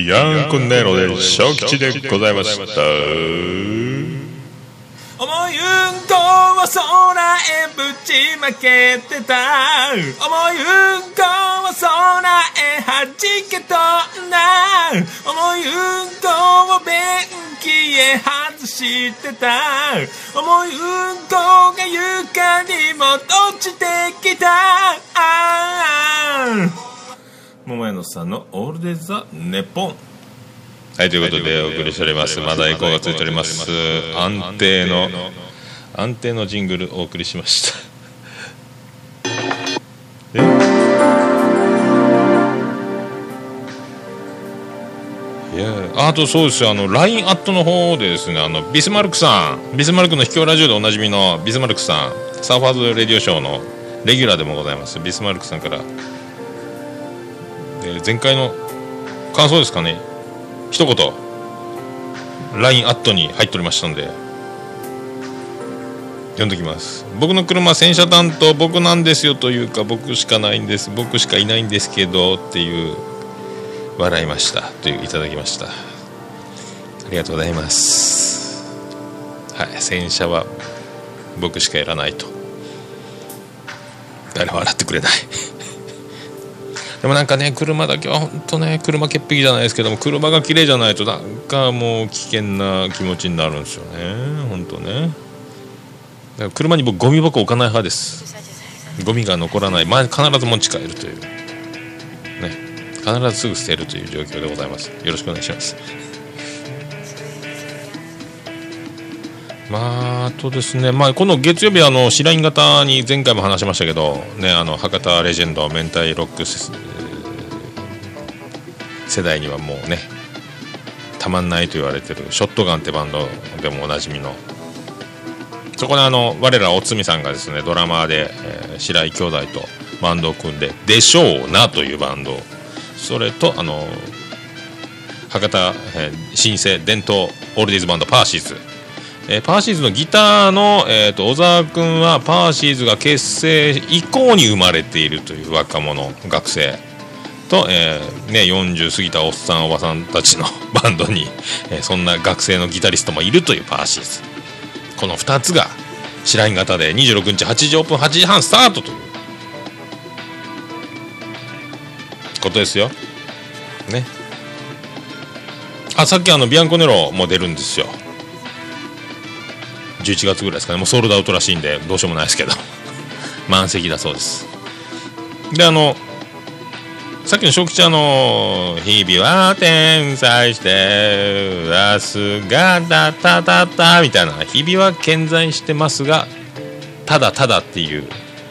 ビアンコネロで小吉でございました。思いうんこを空へぶちまけてた。思いうんこを空へ弾けとんだ思いうんこを便器へ外してた。思いうんこが床にも落ちてきた。ああ桃屋のさんの「オールデザ・ネポン」はいということでお送りしております。まだエコーがついております。安定の安定のジングルお送りしました。え？いやあとそうですよ。あの LINE アットの方でですねあのビスマルクさん。ビスマルクの秘境ラジオでおなじみのビスマルクさん。 Surfers Radio Show のレギュラーでもございます。ビスマルクさんからで前回の感想ですかね。一言。LINE アットに入っておりましたんで。読んどきます。僕の車洗車担当僕なんですよというか僕しかないんです。僕しかいないんですけどっていう笑いました。といういただきました。ありがとうございます。はい。洗車は僕しかやらないと。誰も笑ってくれない。でもなんかね車だけは本当ね車潔癖じゃないですけども車が綺麗じゃないとなんかもう危険な気持ちになるんですよね。本当ね。だから車に僕ゴミ箱置かない派です。ゴミが残らない。前必ず持ち帰るという。ね。必ずすぐ捨てるという状況でございます。よろしくお願いします。まあ、あとですね、まあ、この月曜日あの白銀型に前回も話しましたけど、ね、あの博多レジェンド明太ロック世代にはもうねたまんないと言われてるショットガンってバンドでもおなじみのそこであの我らおつみさんがですねドラマーで、えー白井兄弟とバンドを組んで「でしょうな」というバンドそれとあの博多、えー新生伝統オールディーズバンドパーシーズ。えーパーシーズのギターの、えー、と小沢君はパーシーズが結成以降に生まれているという若者学生と、えーね、40過ぎたおっさんおばさんたちのバンドに、えーそんな学生のギタリストもいるというパーシーズ。この2つが白銀型で26日8時オープン8時半スタートということですよ。ね。あさっきあのビアンコネロも出るんですよ。11月ぐらいですかね。もうソールドアウトらしいんでどうしようもないですけど。満席だそうです。であのさっきの小吉あの「日々は天才して明日がたたたた」みたいな「日々は健在してますがただただ」っていう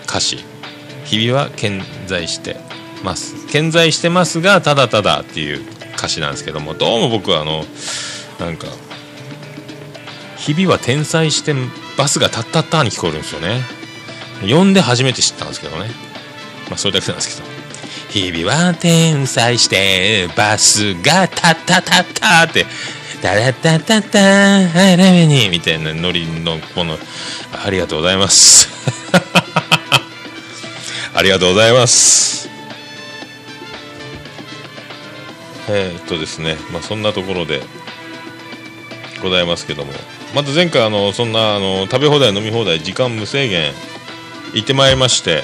歌詞「日々は健在してます」「健在してますがただただ」っていう歌詞なんですけどもどうも僕はあのなんか日々は天才してバスがタッタッターに聞こえるんですよね。呼んで初めて知ったんですけどね。まあそれだけなんですけど。日々は天才してバスがタッタタッターって。タラッタッタッターはいラメに。みたいなノリのこのありがとうございます。ありがとうございます。えー、っとですね。まあそんなところでございますけども。また前回あのそんなあの食べ放題飲み放題時間無制限行ってまいりまして。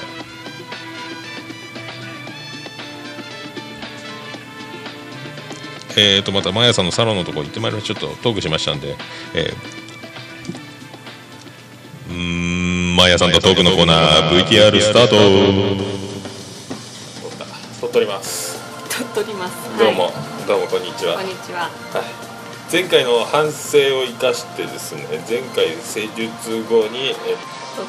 えー、とまたマヤさんのサロンのところ行ってまいりましたちょっとトークしましたんで、えー、うーんマヤさんとトークのコーナー VTR スタート。撮っております。撮っております。どうも、はい。どうもこんにちは。こんにちは。はい、前回の反省を生かしてですね前回施術後にえ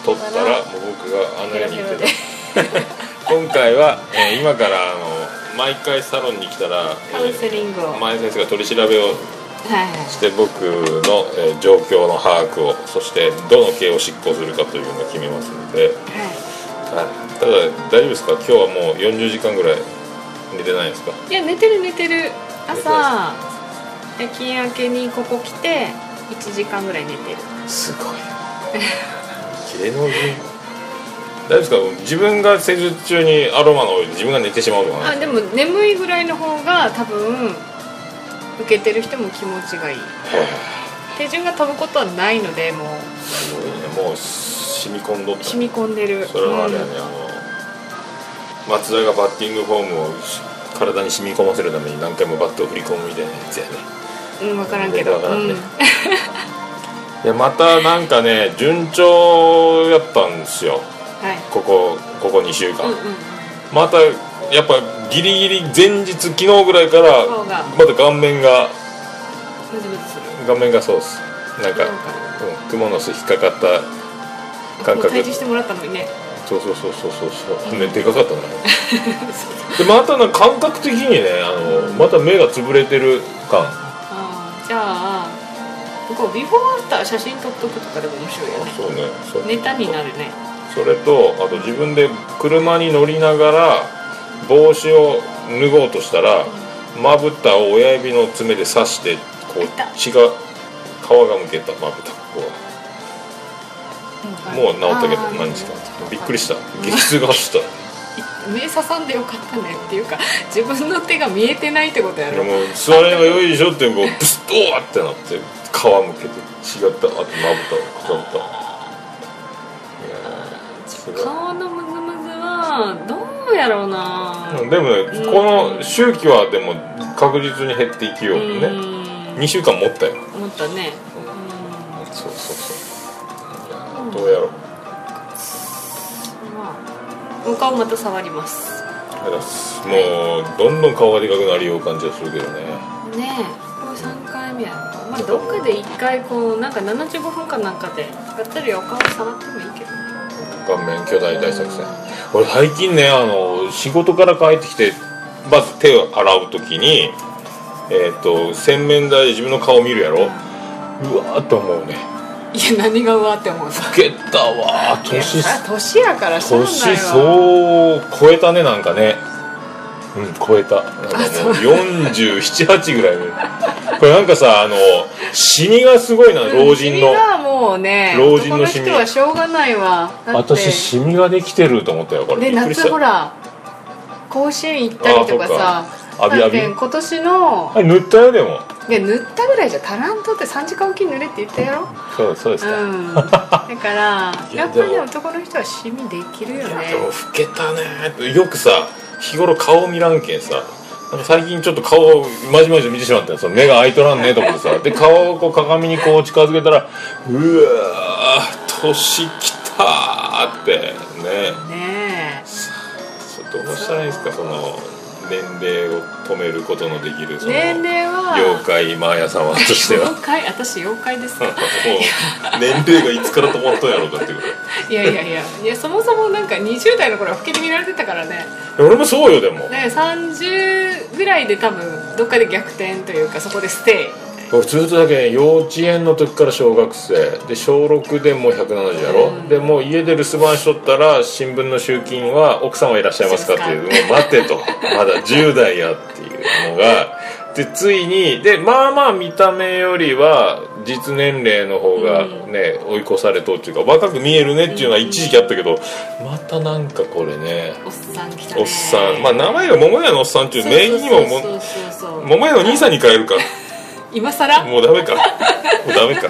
取ったらもう僕があの世に行ってた今回は、えー今からあの毎回サロンに来たら、カウンセリングを、はい前先生が取り調べをはい。して僕の、えー状況の把握をそしてどの刑を執行するかというのを決めますので、はい、ただ大丈夫ですか？今日はもう40時間ぐらい寝てないですか？いや寝てる寝てる。朝夜勤明けにここ来て1時間ぐらい寝てる。すごい。芸能人。大丈夫ですか？自分が施術中にアロマのオイルで自分が寝てしまうとか。ねあでも眠いぐらいの方が多分受けてる人も気持ちがいい。手順が飛ぶことはないのでもう。すごいね。もう染み込んどった。染み込んでる。それはあれやね、あの松田がバッティングフォームを体に染み込ませるために何回もバットを振り込むみたいなやつやねうん、うん、分からんけど。ね。うん。いやまたなんかね順調やったんですよ。はい。ここここ2週間、うんうんまたやっぱギリギリ前日昨日ぐらいからまた顔面が顔面がそうっす。なんか、うん、クモの巣引っかかった感覚。退治してもらったのにね。そうそうそうそうそうそう、ね、でかかったな。でまたな感覚的にねあのまた目が潰れてる感じゃあこうビフォーアフター写真撮っとくとかでも面白いよね。そうねそう。ネタになるね。それとあと自分で車に乗りながら帽子を脱ごうとしたらまぶたを親指の爪で刺してこう血が皮がむけたまぶたここは。もう治ったけど何日か？びっくりした。激痛が走った目刺さんでよかったねっていうか自分の手が見えてないってことやろ。でも座りが良いでしょってこうブスッとーってなって皮むけて血がったあとまぶたをかかった。いや顔のムズムズはどうやろうな。うんでもねうん。この周期はでも確実に減っていきようねうん。2週間持ったよ。思ったね。そうそうそう。どうやろう。まあお顔また触ります。もうどんどん顔がでかくなるよう感じがするけどね。ねえ。これ3回目やろまあどっかで1回こうなんか75分間なんかでがっつりお顔触ってもいいけどね。顔面巨大大作戦。俺最近ねあの仕事から帰ってきてまず手を洗う時にえっ、と洗面台で自分の顔見るやろ。うわーっと思うねいや何がうわって思うの？老けたわ。ー年年やからしゃあないわ。年そう超えたねなんかね。うん超えた。なんかもう。478ぐらいね。これなんかさあのシミがすごいな老人の。君はもうね老人のシミ。はしょうがないわ。私シミができてると思ったよこれ。で夏ほら甲子園行ったりとかさあそっか浴び浴びだって今年のあ塗ったよでも。いや塗ったぐらいじゃ足らんとって3時間おきに塗れって言ったやろそうそうですか、うん。だから いややっぱり男の人はシミできるよね。でも老けたね。よくさ日頃顔見らんけんさ最近ちょっと顔をまじまじと見てしまったよ。その目が開いとらんねと思ってさ。で顔をこう鏡にこう近づけたらうわー年きたーってね。ねそうどうしたらいいんですかその年齢を止めることのできるその年齢は。妖怪マーヤ様としては。妖怪私妖怪ですよ もう年齢がいつから止まったんやろうかっていうぐらいいやいやいや。いやそもそもなんか20代の頃は老けて見られてたからね。俺もそうよでも。ね30ぐらいで多分どっかで逆転というかそこでステ俺ずっとだけ幼稚園の時から小学生。で小6でもう170やろ、でもう家で留守番しとったら新聞の集金は奥様いらっしゃいますかっていう。もう待てと。まだ10代やっていうのが。でついにでまあまあ見た目よりは実年齢の方がね、追い越されとっていうか若く見えるねっていうのは一時期あったけどまたなんかこれね。イおっさん来たね。おっさん。まあ名前が桃屋のおっさんっていう名義にもも桃屋の兄さんに変えるか今更？もうダメか。もうダメか。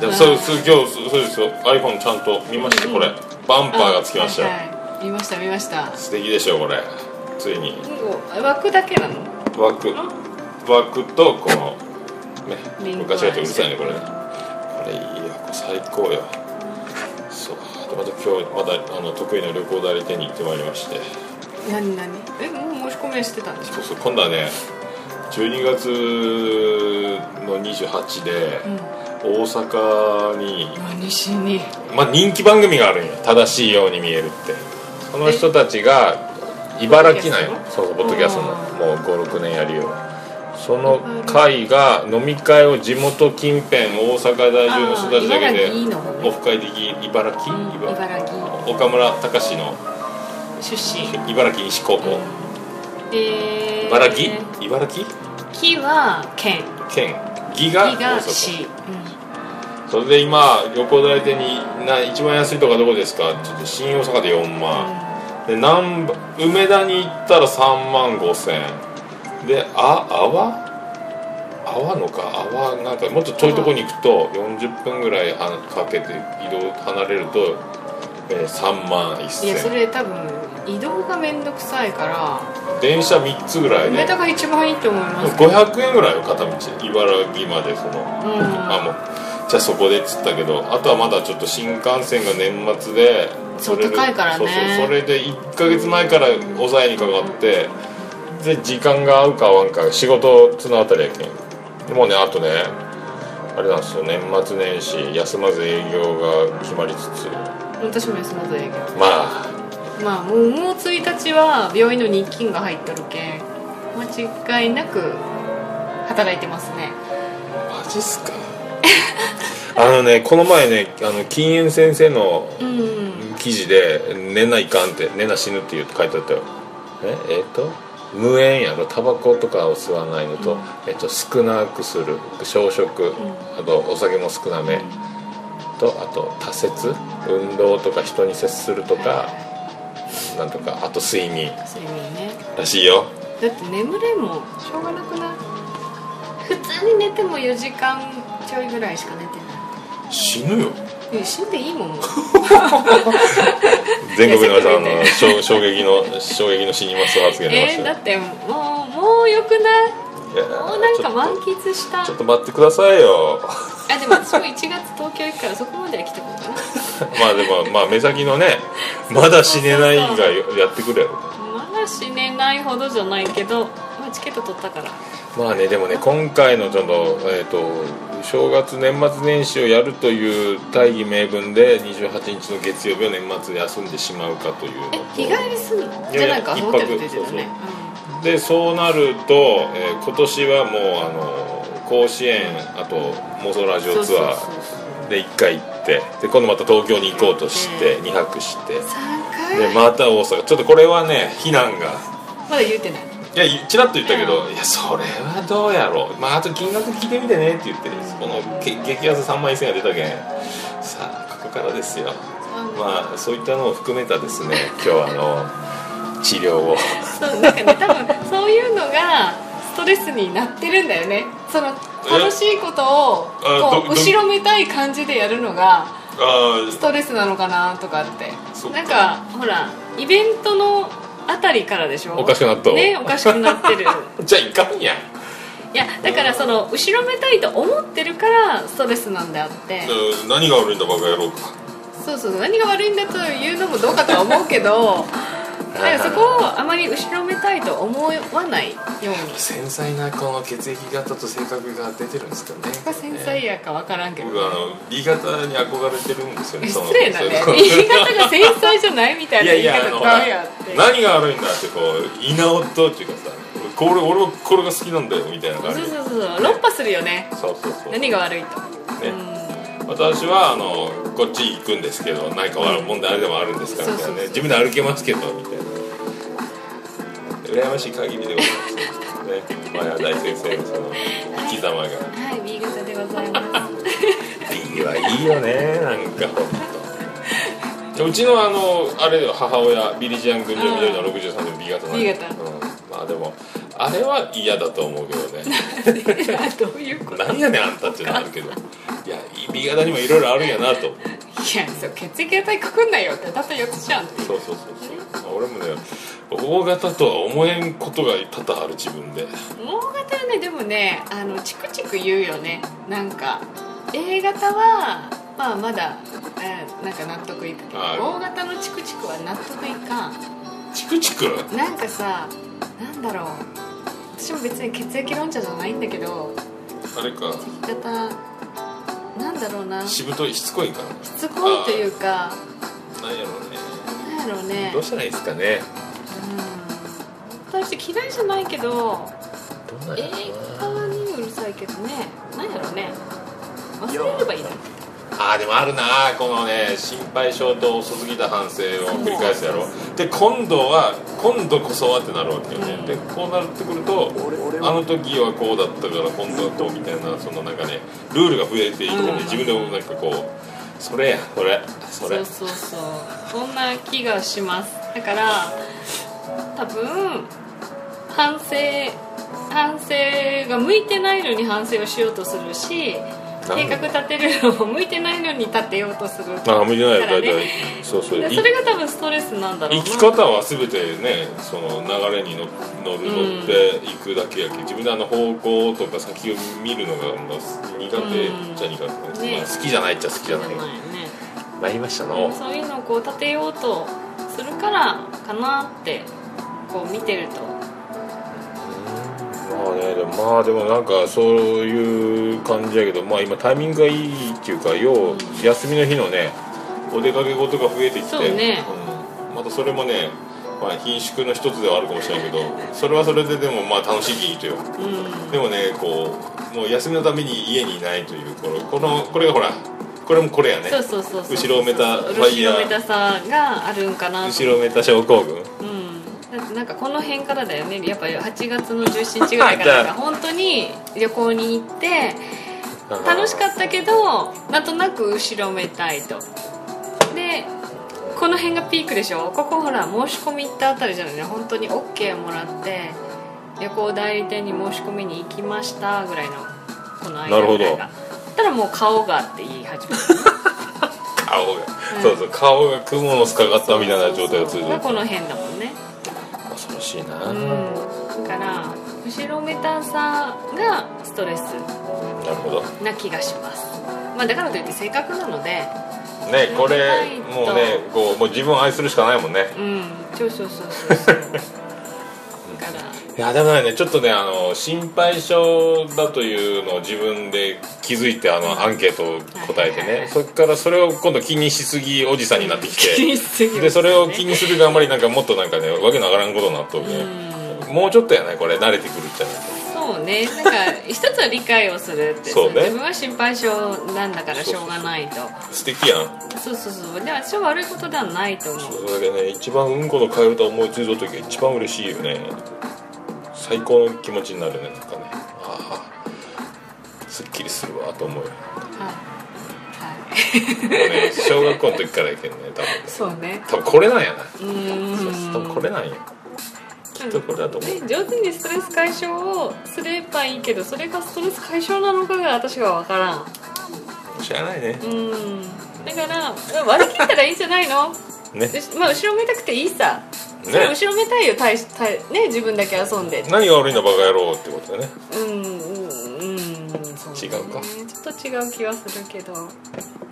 でもそうそう今日そうですよ。iPhone ちゃんと見ました？これ。バンパーがつきましたよ、はいはい。見ました見ました。素敵でしょこれ。ついに。枠だけなの？枠。枠とこのねリンク昔はとうるさいねこれ。ねこれいいよこれ最高よ。そう。でまた今日またあの得意の旅行代理店に行ってまいりまして。何何？えもう申し込みはしてたんでしょそうそう今度はね12月の28で大阪に、まあ、人気番組があるんよ正しいように見えるって。その人たちが茨城なんよ。そうそうポッドキャストの。もう56年やるよその会が飲み会を地元近辺大阪在住の人たちだけでオフ会的茨城、茨城。岡村隆史の出身。茨城西高校、で茨城？茨城？木は県。県。義が大それで今横大手にな一番安いとこはどこですか？ちょっと新大阪で4万、で南梅田に行ったら3万5千。であ阿波阿波のか。阿波なんかもっと遠いとこに行くと40分ぐらいはかけて移動離れると、えー3万1いやそ千れ多分移動がめんどくさいから電車3つぐらいで梅田が一番いいと思います。けど500円ぐらいよ片道茨城までその、うん。あもうじゃあそこでっつったけどあとはまだちょっと新幹線が年末でそう高いからね。そうそうそれで1ヶ月前から抑えにかかってで時間が合うか合わんか仕事綱渡りやけん。でもねあとねあれなんですよ年末年始休まず営業が決まりつつ。私も休まず営業。まあまあもうもう1日は病院の日勤が入っとるけん間違いなく働いてますね。マジっすか。あのねこの前ねあの禁煙先生のうん。記事で「寝ないかん」って「寝な死ぬ」って言う書いてあったよ。え？えっ、と？無煙やろ？タバコとかを吸わないのと,、えっと少なくする。小食、あとお酒も少なめ、とあと多節。運動とか人に接するとか、なんとかあと睡眠。睡眠ね。らしいよ。だって眠れんもんしょうがなくない？普通に寝ても4時間ちょいぐらいしか寝てない。死ぬよ。いや死んでいいもん。全国の皆さんの 衝衝撃の衝撃の死にます発言出ましたよえーだってもうもうよくない？もうなんか満喫した。ちょっと待ってくださいよ。あでも私も1月東京行くからそこまでは来てこうかな。まあでもまあ目先のねまだ死ねないがやってくるやろまだ死ねないほどじゃないけど、まあ、チケット取ったから。まあねでもね今回のちょっと,、えー、と正月年末年始をやるという大義名分で28日の月曜日を年末で休んでしまうかというえ日帰りすんの？じゃあなんか一ホテル泊そうそう。出てたねでそうなると、えー今年はもうあの甲子園あと妄想ラジオツアーで1回行ってで今度また東京に行こうとして2泊して。3回？でまた大阪。ちょっとこれはね避難が。まだ言うてない。いやちらっと言ったけど、いやそれはどうやろう。まああと金額聞いてみてねって言ってこのけ激安3万円が出たけん。さあここからですよ。まあそういったのを含めたですね今日はあの治療を。そうなんかね多分そういうのがストレスになってるんだよね。その楽しいことをあこう後ろめたい感じでやるのがあストレスなのかなとかって。なんかほらイベントのあたりからでしょ？おかしくなったねおかしくなってる。じゃあいかんやん。いやだからその後ろめたいと思ってるからストレスなんであって。うん何が悪いんだバカ野郎。かそうそうそう何が悪いんだというのもどうかとは思うけど だからそこをあまり後ろめたいと思わないように。繊細なこの血液型と性格が出てるんですかね。が繊細やか分からんけど、僕あの B 型に憧れてるんですよね失礼なね。そういう言い方が繊細じゃないみたいな 言い方ダメやって何が悪いんだってこういなおとっていうかさこれ俺はこれが好きなんだよみたいなそう感じそうそう。論破するよね。そうそうそう。何が悪いと。ね私はあのこっち行くんですけど何か問題あれでもあるんですからみたいなね。自分で歩けますけどみたいな。羨ましい限りでございます。ね。前田大先生のその生き様が。はい B 型でございます。B はいいよねなんかほんとうちのあのあれ母親ビリジアン群青緑の63年 B 型なんで B 型。うん、まあでもあれは嫌だと思うけどね。どういうこと？何やねんあんたっていうのあるけどいや B 型にもいろいろあるんやなと。いやそう血液型にくくんなよってたった4つじゃんそうそうそうそう。俺もね O 型とは思えんことが多々ある自分で。O 型はねでもねあのチクチク言うよね。なんか A 型はまあまだ、えーなんか納得いくけどはい。O 型のチクチクは納得いかん。チクチク？なんかさなんだろう。私私も別に血液論者じゃないんだけどあれか。生き方なんだろうな。ししぶといしつこいんかなつこいというか。なんやろうね。なんやろうね。どうしたらいいですかね。うん。私嫌いじゃないけどどうなん映やろ画うな。にうるさいけどね。なんやろうね。忘れればいいの？あーでもあるな。このね心配性と遅すぎた反省を繰り返すやろ。で今度は今度こそはってなるわけよね、でこうなってくるとあの時はこうだったから今度はこうみたいなそのなんかねルールが増えていってね、うん。自分でもなんかこうそれやそれそれ。そうそうそう。そんな気がします。だから多分反省反省が向いてないのに反省をしようとするし計画立てるのも向いてないのに立てようとする。あ向いてない大体。そうそう。それが多分ストレスなんだろうな。生き方は全てねその流れに乗乗る乗っていくだけやけど自分であの方向とか先を見るのがまあ苦手っちゃ苦手、ねまあ好きじゃないっちゃ好きじゃないね参りましたのそういうのをこう立てようとするからかなってこう見てるとまあねでもまあでもなんかそういう感じやけどまあ今タイミングがいいっていうかよう休みの日のねお出かけ事が増えてきてそうね。うん。またそれもねまあ貧縮の一つではあるかもしれないけどそれはそれででもまあ楽しいきとよう。ん。でもねこうもう休みのために家にいないというこのこのこれがほらこれもこれやね。そうそうそうそう。後ろめたファイヤー。後ろめたさがあるんかなと。後ろめた症候群。うんなんかこの辺からだよね。やっぱり8月の17日ぐらいから本当に旅行に行って楽しかったけどなんとなく後ろめたいと。でこの辺がピークでしょ？ここほら申し込み行ったあたりじゃない？ね本当に OK もらって旅行代理店に申し込みに行きましたぐらいのこの間なるほど。ぐらいがたらもう顔がって言い始めた。顔が、そうそう顔が蜘蛛の巣かかったみたいな状態が続いてがこの辺だもんね恐ろしいな、うん。だから後ろめたさがストレス。なるほど。な気がします。まあだからといって性格なので。ねこれもうねこうもう自分を愛するしかないもんね。うん。そうそうそうそう いやでもねちょっとねあの心配性だというのを自分で気づいてあのアンケートを答えてねそっからそれを今度気にしすぎおじさんになってき気にてしすぎるでそれを気にするがあんまりなんかもっとなんかねわけのわからんことになっとるね。もうちょっとやねこれ慣れてくるっちゃね。そうね。なんか一つは理解をするってそうね。自分は心配性なんだからしょうがないと。素敵やん。そうそうそう。で私は悪いことではないと思う。それだけね一番うんこの替え歌を思いついた時が一番嬉しいよね最高の気持ちになるねなんかね。ああすっきりするわと思うよ。はい。はい。もうね小学校の時からやけんね多分。ねそうね。多分これなんやな。うーん多分これなんや。きっとこれだと思う。ね上手にストレス解消をすればいいけどそれがストレス解消なのかが私は分からん。知らないね。うん。だから割り切ったらいいんじゃないの？ね。でまあ後ろめたくていいさ、ねそれ後ろめたいよ大し大ね自分だけ遊んで。何が悪いんだバカ野郎ってことだね。うんうんうんそうね。違うか。ちょっと違う気はするけど。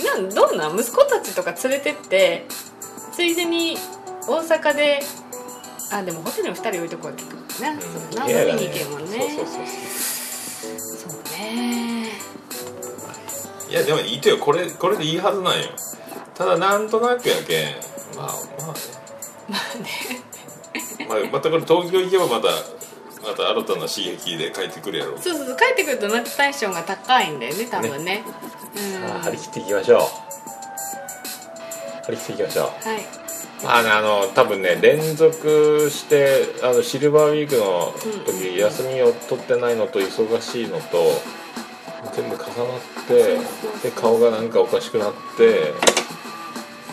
なんどんな？息子たちとか連れてってついでに大阪であでもホテルに2人置いとくわけかね、そうだな飲みに行けんもんね。そうそうそう。そうね。いやでもいいとよ。これこれでいいはずなんよ。ただなんとなくやけん。まあまあねまあね。まあ、またこれ東京行けばまたまた新たな刺激で帰ってくるやろう。そうそうそう帰ってくるとナッテンションが高いんだよね多分ね。うん。さあ張り切っていきましょう。張り切っていきましょう。はい。まあねあの多分ね連続してあのシルバーウィークのうん。時、休みを取ってないのと忙しいのと全部重なってで顔がなんかおかしくなって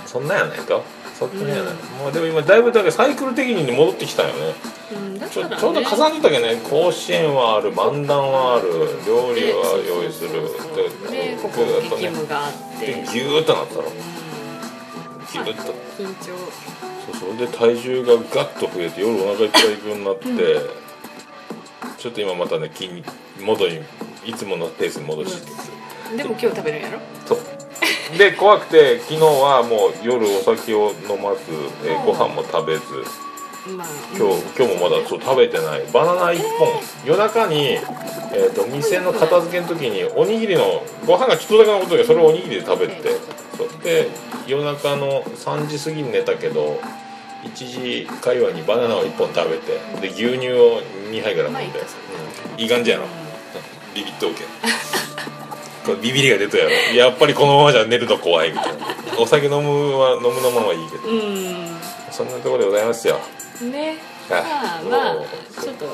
そんなんやないとそんなんやない、もうでも今だいぶだけサイクル的に戻ってきたよね。うんだちょから、ね、ちょうど重なってたけどね甲子園はある漫談はある料理は用意するでここぐーっとね激務があって。でギューッとなったの。ギューッと緊張。そうそう。で体重がガッと増えて夜お腹いっぱい分になって、ちょっと今またね筋元にいつものペースに戻しつつ、でも今日食べるんやろ？そうで怖くて昨日はもう夜お酒を飲まず、えーご飯も食べず。まあ今日今日もまだそう食べてない。バナナ1本。夜中に、えー、と店の片付けの時におにぎりのご飯がちょっとだけ残ってるそれをおにぎりで食べてそう。で夜中の3時過ぎに寝たけど1時界隈にバナナを1本食べてで牛乳を2杯から飲んで、うん、いい感じやろ、ビビっとうけ ビビりが出たやろ。やっぱりこのままじゃ寝ると怖いみたいな。お酒飲むは飲むのままいいけど。うん。そんなところでございますよ。ね。あまあちょっと。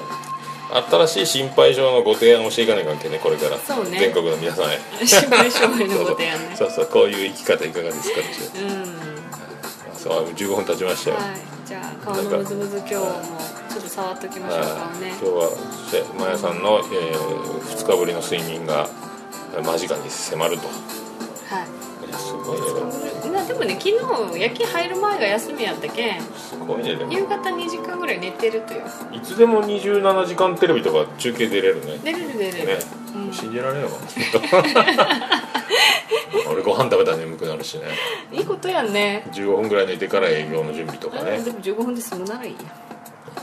新しい心配性のご提案をしていかない関係ねこれから。そうね。全国の皆さんへ。心配性のご提案ね。そうそう。こういう生き方いかがですかってう。ん。そう15分経ちましたよ、はい。じゃあ顔のムズムズ今日もちょっと触っときましょうかね。今日はせマヤさんの、え2日ぶりの睡眠が間近に迫ると。はい。すごいね。なでもね昨日夜勤入る前が休みやったけんすごいねでも。夕方2時間ぐらい寝てるとよいつでも27時間テレビとか中継出れるね。出れる出れる、ね、信じられんのか俺ご飯食べたら眠くなるしね。いいことやんね。15分ぐらい寝てから営業の準備とかね。あでも15分で済むならいいや。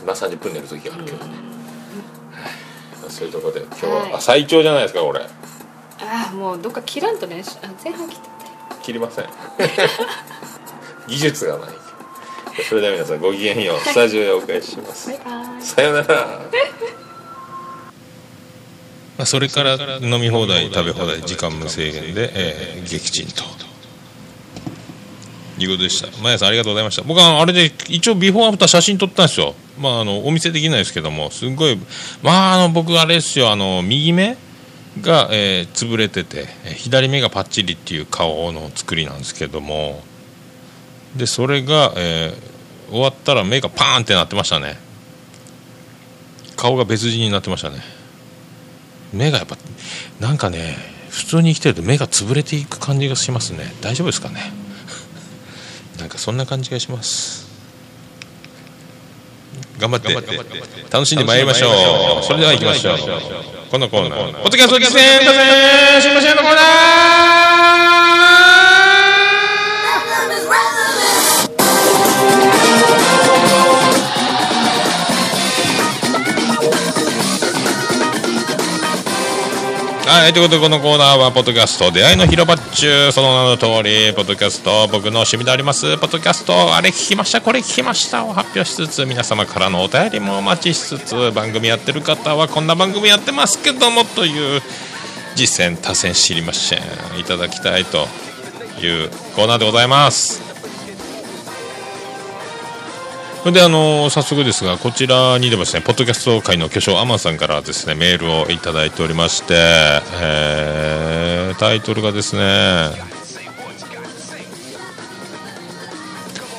まあ30分寝る時があるけどね、はい。そういうとこで今日は、はい。あ最長じゃないですかこれああもうどっか切らんとねあ前半切って。切りません。技術がない。それでは皆さんごきげんよう。スタジオへお返しします。さよなら。まあ、それから飲み放題食べ放題時間無制限で、えー撃沈と。いうことでした。マヤさんありがとうございました。僕はあれで一応ビフォーアフター写真撮ったんですよ。まああのお見せできないですけどもすごいまああの僕あれですよ。あの右目が、えー潰れててえー左目がパッチリっていう顔の作りなんですけども。でそれが、えー終わったら目がパーンってなってましたね。顔が別人になってましたね。目がやっぱなんかね普通に生きてると目が潰れていく感じがしますね。大丈夫ですかね？なんかそんな感じがします。頑張って楽しんでまいりましょう。それでは行きましょうこのコーナー。ポッドキャスト実践だぜ新橋屋のコーナはい、ということでこのコーナーはポッドキャスト出会いの広場っちゅうその名の通りポッドキャスト僕の趣味であります。ポッドキャストあれ聞きました？これ聞きましたを発表しつつ皆様からのお便りもお待ちしつつ番組やってる方はこんな番組やってますけどもという実践多戦知りません。いただきたいというコーナーでございます。それであの早速ですがこちらにでもですねポッドキャスト界の巨匠アマンさんからですねメールをいただいておりまして、えータイトルがですね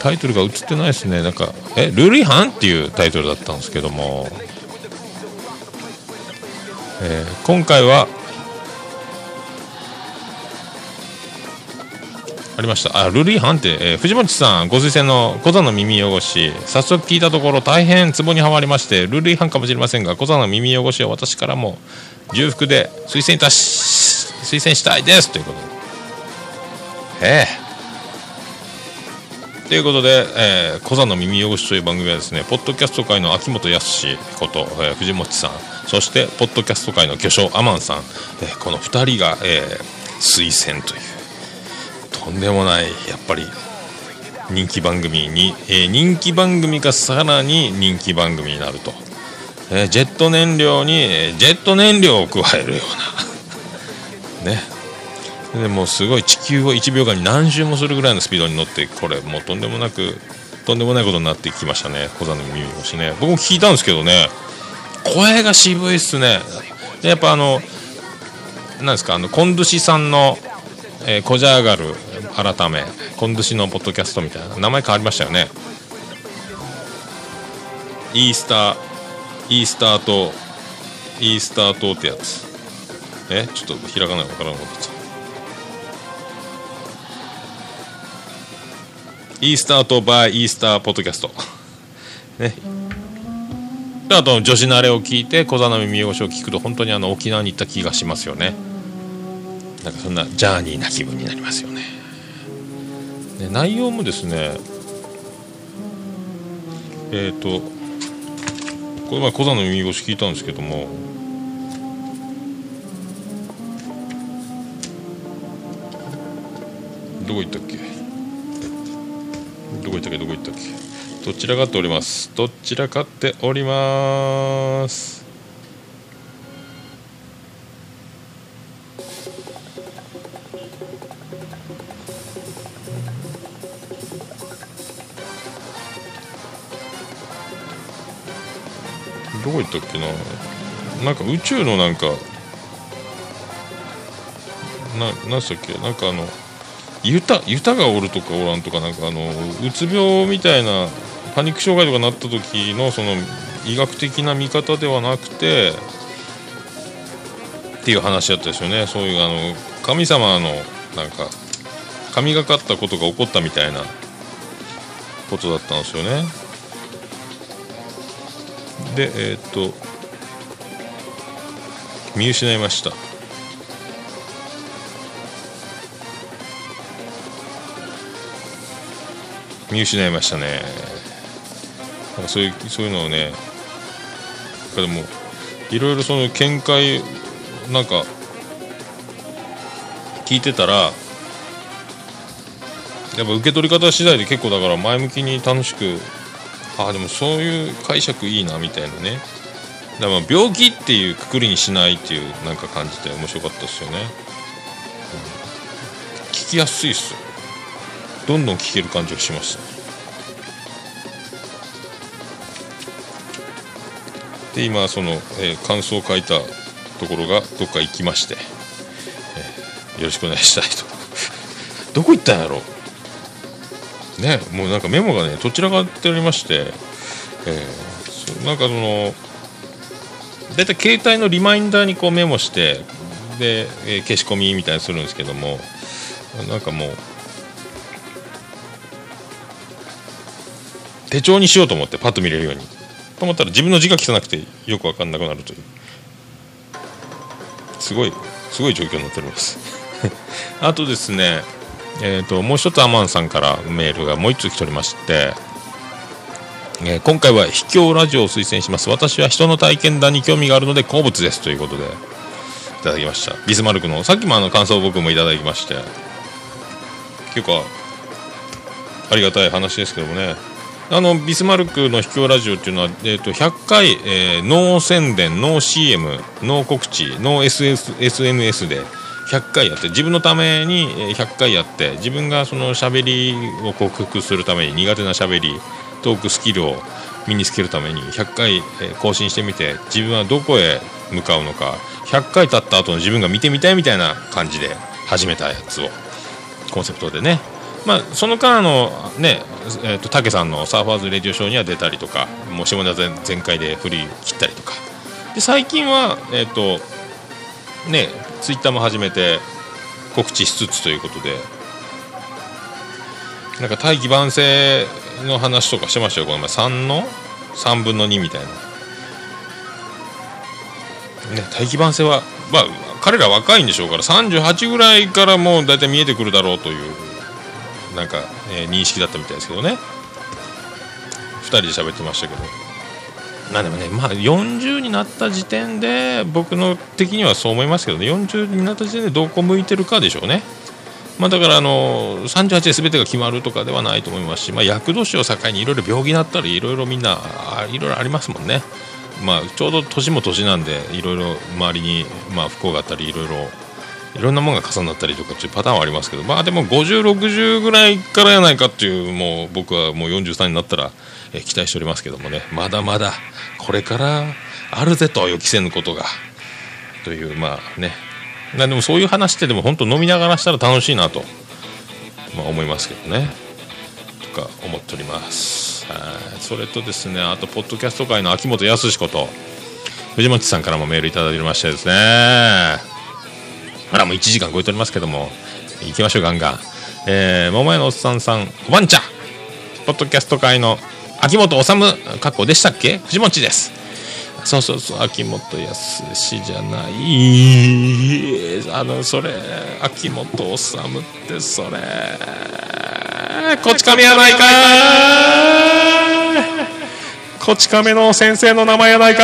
タイトルが映ってないですね。なんかえルール違反っていうタイトルだったんですけども、えー今回はありました。あ、ルール違反って、えー藤本さん、ご推薦の小座の耳汚し、早速聞いたところ大変ツボにはまりまして、ルール違反かもしれませんが、小座の耳汚しを私からも重複で推薦いたし、推薦したいですということで。ええということで、えー、小座の耳汚しという番組はですね、ポッドキャスト界の秋元康こと、えー藤本さん、そして、ポッドキャスト界の巨匠アマンさん、えーこの2人が、えー推薦という、とんでもないやっぱり人気番組に、えー人気番組がさらに人気番組になると、えージェット燃料にえージェット燃料を加えるような。ね。でもすごい地球を1秒間に何周もするぐらいのスピードに乗ってこれもうとんでもなくとんでもないことになってきましたね。小座の耳越しね。僕も聞いたんですけどね。声が渋いっすね。やっぱあのなんですかあのコンドゥシさんのえー、コジャーガル改めコンドゥシのポッドキャストみたいな。名前変わりましたよね。イースターイースター島イースター島ってやつ。え？ちょっと開かないわからなかったイースター島バイイースターポッドキャスト。ね。あと女子慣れを聞いて小座の耳汚しを聞くと本当にあの沖縄に行った気がしますよね。なんかそんなジャーニーな気分になりますよね。で内容もですねえっ、とこの前小座の耳越し聞いたんですけどもどこ行ったっけ？どこ行ったっけ？どこ行ったっけ？どちらかっております。どちらかっております。どこ行ったっけな。なんか宇宙のなんかななんしたっけ？なんかあのユタユタがおるとかおらんとかなんかあのうつ病みたいなパニック障害とかなった時のその医学的な見方ではなくてっていう話だったですよね。そういうあの神様のなんか神がかったことが起こったみたいなことだったんですよね。でえーっと見失いました。見失いましたね。なんかそういうそういうのをねでもいろいろその見解なんか聞いてたらやっぱ受け取り方次第で結構だから前向きに楽しくああでもそういう解釈いいなみたいなね。だから病気っていうくくりにしないっていうなんか感じで面白かったですよね、うん。聞きやすいっす。どんどん聞ける感じがしましたで今その、えー感想を書いたところがどっか行きまして、えーよろしくお願いしたいと。どこ行ったんやろう？ねもうなんかメモがねどちらかっておりまして、えーそなんかその大体携帯のリマインダーにこうメモしてで、えー消し込みみたいにするんですけどもなんかもう手帳にしようと思ってパッと見れるように。と思ったら自分の字が汚くてよく分かんなくなるという。すごいすごい状況になっております。あとですねえー、ともう一つアマンさんからメールがもう一通来ておりまして、えー今回は秘境ラジオを推薦します。私は人の体験談に興味があるので好物ですということでいただきました。ビスマルクのさっきもあの感想を僕もいただきまして。結構ありがたい話ですけどもね。あのビスマルクの秘境ラジオっていうのは、えー、と100回、えーノー宣伝ノー CM ノー告知ノー SS SNS で100回やって自分のために100回やって自分がその喋りを克服するために苦手な喋りトークスキルを身につけるために100回、更新してみて自分はどこへ向かうのか100回経った後の自分が見てみたいみたいな感じで始めたやつをコンセプトでね。まあ、その間あのねえーと武さんのサーファーズレディオショーには出たりとかもう下田全全開で振り切ったりとか。で最近はえっ、とねツイッターも始めて告知しつつということで。なんか大器晩成の話とかしてましたよこの前。3の？3分の2みたいな。ね大器晩成はまあ彼ら若いんでしょうから38ぐらいからもう大体見えてくるだろうというなんか、えー認識だったみたいですけどね。2人で喋ってましたけど。まあでもねまあ40になった時点で僕の的にはそう思いますけどね40になった時点でどこ向いてるかでしょうね。まあだからあの38で全てが決まるとかではないと思いますし、まあ、厄年を境にいろいろ病気になったりいろいろみんないろいろありますもんね。まあちょうど年も年なんでいろいろ周りにまあ不幸があったりいろいろいろんなものが重なったりとかっていうパターンはありますけどまあでも5060ぐらいからやないかっていうもう僕はもう43になったら、え期待しておりますけどもね。まだまだこれからあるぜと予期せぬことが。というまあね。なでもそういう話ってでも本当飲みながらしたら楽しいなと、まあ、思いますけどね。とか思っております。それとですねあとポッドキャスト界の秋元康こと藤本さんからもメールいただきましてですね。あらもう1時間超えておりますけども行きましょうガンガン。えー、桃屋のおっさんさんおばんちゃん。ポッドキャスト界の秋元治過去でしたっけ？藤本です。そうそうそう秋元康じゃない。あのそれ秋元治ってそれ。こち亀やないかこち亀の先生の名前やないか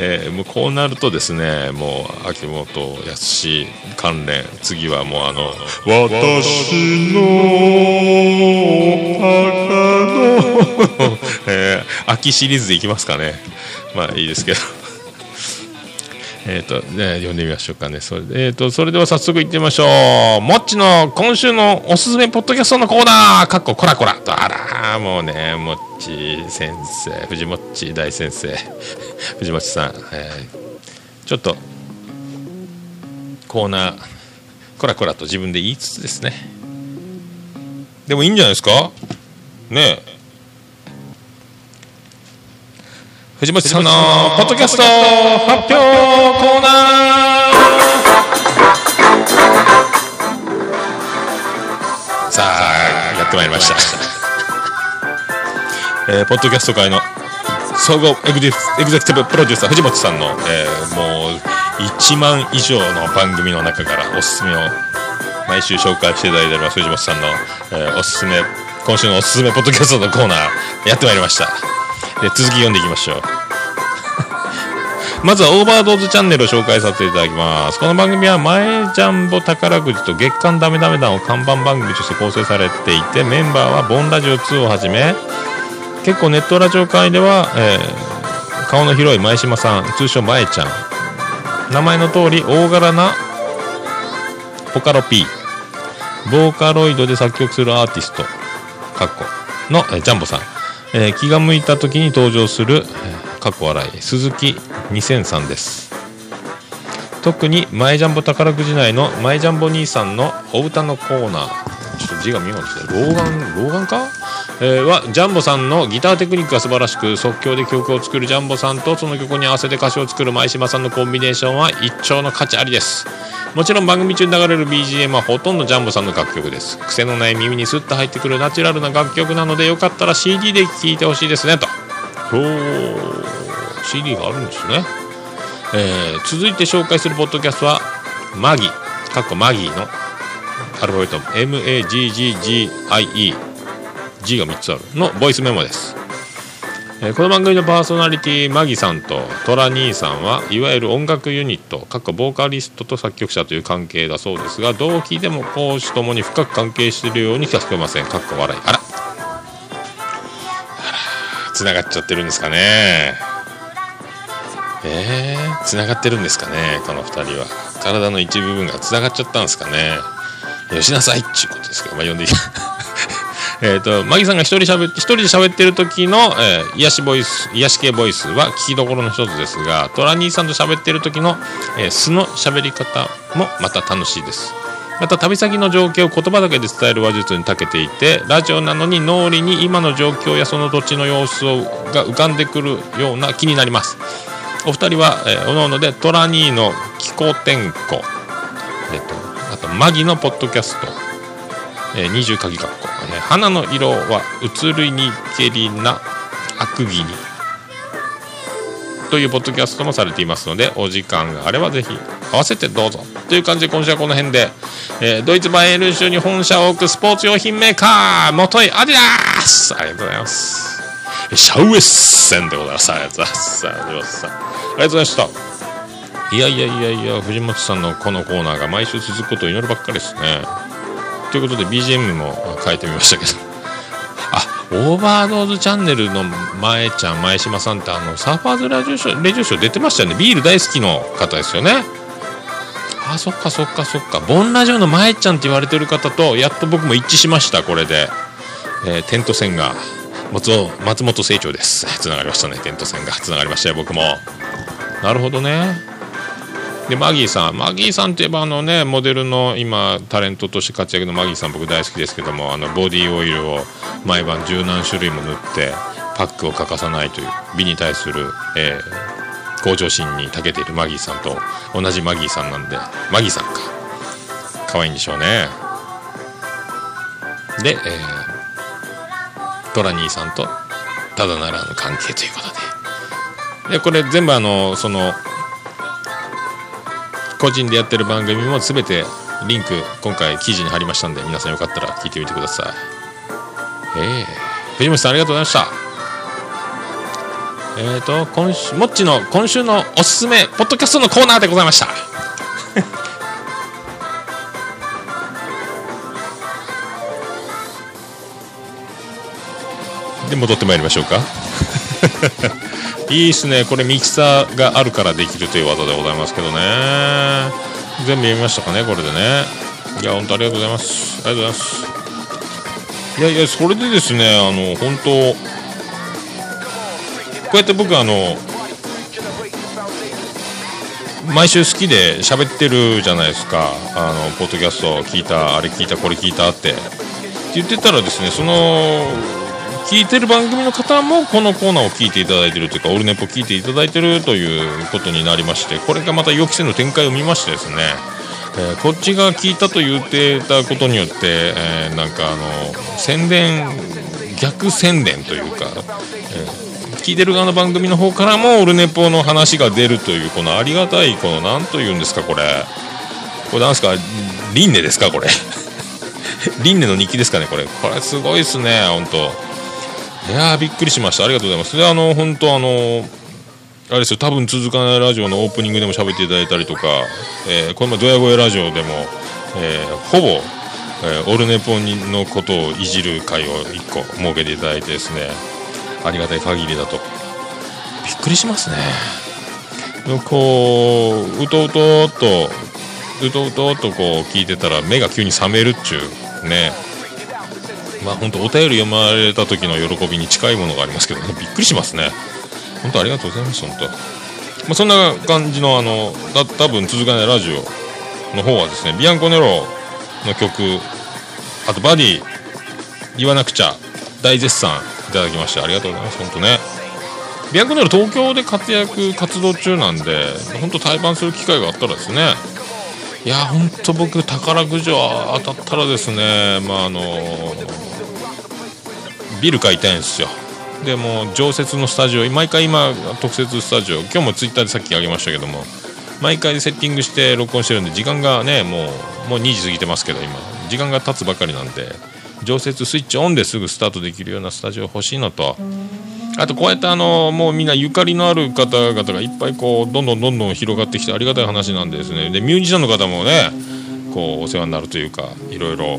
えーもうこうなるとですねもう秋元康関連次はもうあの「私の鷹の」えー秋シリーズでいきますかね。まあいいですけどえっ、と、ね、読んでみましょうかね。それで、えー、と、それでは早速行ってみましょう。もっちの今週のおすすめポッドキャストのコーナーかっこコラコラと、あら、もうね、もっち先生、藤もっち大先生、藤もっちさん、えーちょっと、コーナー、コラコラと自分で言いつつですね。でもいいんじゃないですか？ねえ。藤本さんのポッドキャスト発表コーナー。さあやってまいりました、えーポッドキャスト界の総合エグゼクティブプロデューサー藤本さんの、えーもう1万以上の番組の中からおすすめを毎週紹介していただいております藤本さんの、えーおすすめ今週のおすすめポッドキャストのコーナーやってまいりました。で続き読んでいきましょう まずはオーバードーズチャンネルを紹介させていただきます。この番組は前ジャンボ宝くじと月刊ダメダメ団を看板番組として構成されていて、メンバーはボンラジオ2をはじめ、結構ネットラジオ界では、えー顔の広い前島さん、通称前ちゃん。名前の通り大柄なポカロ P。ボーカロイドで作曲するアーティスト、かっこの、ジャンボさん。えー気が向いた時に登場する、えーかっこ笑い、鈴木2003です。特に前ジャンボ宝くじ内の前ジャンボ兄さんのお歌のコーナー、ちょっと字が見えなくて、老眼、老眼か？えはジャンボさんのギターテクニックが素晴らしく即興で曲を作るジャンボさんとその曲に合わせて歌詞を作る前島さんのコンビネーションは一丁の価値ありです。もちろん番組中に流れる BGM はほとんどジャンボさんの楽曲です。癖のない耳にスッと入ってくるナチュラルな楽曲なのでよかったら CD で聴いてほしいですねと。おー CD があるんですね、えー続いて紹介するポッドキャストはマギかっこマギーのアルファベット MAGGGIE G が3つあるのボイスメモです、えーこの番組のパーソナリティマギさんとトラ兄さんはいわゆる音楽ユニットかっこボーカリストと作曲者という関係だそうですが同期でも講師ともに深く関係しているように聞かせてません。かっこ笑い。あら。つながっちゃってるんですかねえー、つながってるんですかねこの2人は。体の一部分がつながっちゃったんですかね。よしなさいっちゅうことですけど、まあ、呼んでいいえっとマギさんが一人しゃべ一人で喋ってる時の、えー癒しボイス癒し系ボイスは聞きどころの一つですがトラ兄さんと喋ってる時の、えー素の喋り方もまた楽しいです。また旅先の情景を言葉だけで伝える話術に長けていてラジオなのに脳裏に今の状況やその土地の様子をが浮かんでくるような気になります。お二人は、えー、おのおのでトラニーの気候天候、えっとあとマギのポッドキャスト、えー、二重鍵括弧、えー花の色は移りにけりな悪義にというポッドキャストもされていますのでお時間があればぜひ合わせてどうぞ。という感じで今週はこの辺で、えードイツバイエルン州に本社を置くスポーツ用品メーカー元井アディダス。ありがとうございます。シャウエッセンでございます。ありがとうございます。ありがとうございました。いやいやいやいや藤本さんのこのコーナーが毎週続くことを祈るばっかりですね。ということで BGM も変えてみましたけど。あオーバードーズチャンネルの前ちゃん前島さんってあのサーファーズラジオショーレジオショ出てましたよね。ビール大好きの方ですよね。あそっかそっかそっか。ボンラジオの前ちゃんって言われてる方とやっと僕も一致しましたこれで、えーテント線が松尾松本清張です。つながりましたね。テント線がつながりましたよ僕も。なるほどね。でマギーさん。マギーさんといえばあのねモデルの今タレントとして活躍のマギーさん僕大好きですけどもあのボディオイルを毎晩十何種類も塗ってパックを欠かさないという美に対する、えー向上心に長けているマギーさんと同じマギーさんなんでマギーさんか。可愛いんでしょうね。で、えートラニーさんとただならぬ関係ということで。でこれ全部あのその個人でやってる番組も全てリンク今回記事に貼りましたんで皆さんよかったら聞いてみてください。ええ藤本さんありがとうございました。えーと今週もっちの今週のおすすめポッドキャストのコーナーでございました。で戻ってまいりましょうか。いいっすね。これミキサーがあるからできるという技でございますけどね。全部読みましたかねこれでね。いや本当ありがとうございます。ありがとうございます。いやいやそれでですねあの本当こうやって僕あの毎週好きで喋ってるじゃないですか。あのポッドキャスト聞いたあれ聞いたこれ聞いたって。って言ってたらですねその聞いてる番組の方もこのコーナーを聞いていただいてるというかオルネポ聞いていただいてるということになりましてこれがまた予期せぬ展開を見ましてですね、えーこっちが聞いたと言ってたことによって、えーなんかあの宣伝逆宣伝というか、えー聞いてる側の番組の方からもオルネポの話が出るというこのありがたいこの何と言うんですかこれ。これなんですか？輪廻ですか？これ。輪廻の日記ですかね？これ。これすごいですね本当いやーびっくりしました。ありがとうございます。であの本当あのあれですよ。多分続かないラジオのオープニングでも喋っていただいたりとか、えーこれもドヤ声ラジオでも、えーほぼ、えーオルネポにのことをいじる回を1個設けていただいてですねありがたい限りだと。びっくりしますね。こううとうとっとうとうとっとこう聞いてたら目が急に覚めるっちゅうね。まあ本当お便り読まれた時の喜びに近いものがありますけどねびっくりしますね。本当ありがとうございます本当。まあそんな感じのあのだ多分続かないラジオの方はですねビアンコネロの曲あとバディ言わなくちゃ大絶賛いただきましてありがとうございます本当ね。ビアンコネロ東京で活躍活動中なんで本当対バンする機会があったらですね。いや本当僕宝くじは当たったらですねまああのビル買いたいんですよ。でも常設のスタジオ毎回今特設スタジオ今日もツイッターでさっきあげましたけども毎回セッティングして録音してるんで時間がねもうもう2時過ぎてますけど今。時間が経つばかりなんで常設スイッチオンですぐスタートできるようなスタジオ欲しいのと。あとこうやってあのもうみんなゆかりのある方々がいっぱいこうどんどんどんどん広がってきてありがたい話なんでですね。でミュージシャンの方もねこうお世話になるというかいろいろ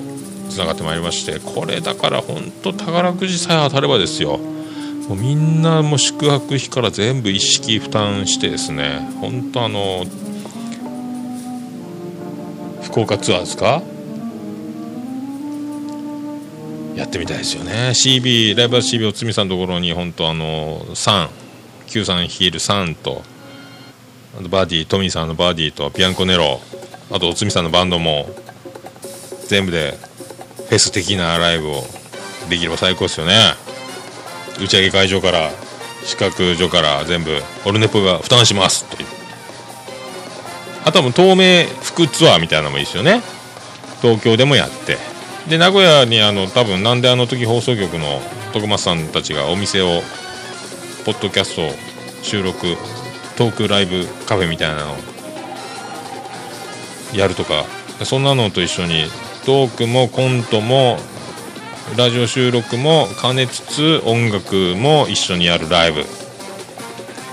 つながってまいりましてこれだから本当宝くじさえ当たればですよ。もうみんなもう宿泊費から全部一式負担してですね本当あの福岡ツアーですかやってみたいですよね。CB ライブハウス CB おつみさんのところに本当あの3 9さんヒール3とあとバディトミーさんのバディとピアンコネロあとおつみさんのバンドも全部でフェス的なライブをできれば最高ですよね。打ち上げ会場から資格所から全部オルネポが負担しますという。あとはもう東名福ツアーみたいなのもいいですよね。東京でもやって。で名古屋にあの多分なんであの時放送局の徳松さんたちがお店をポッドキャスト収録トークライブカフェみたいなのをやるとかそんなのと一緒にトークもコントもラジオ収録も兼ねつつ音楽も一緒にやるライブ。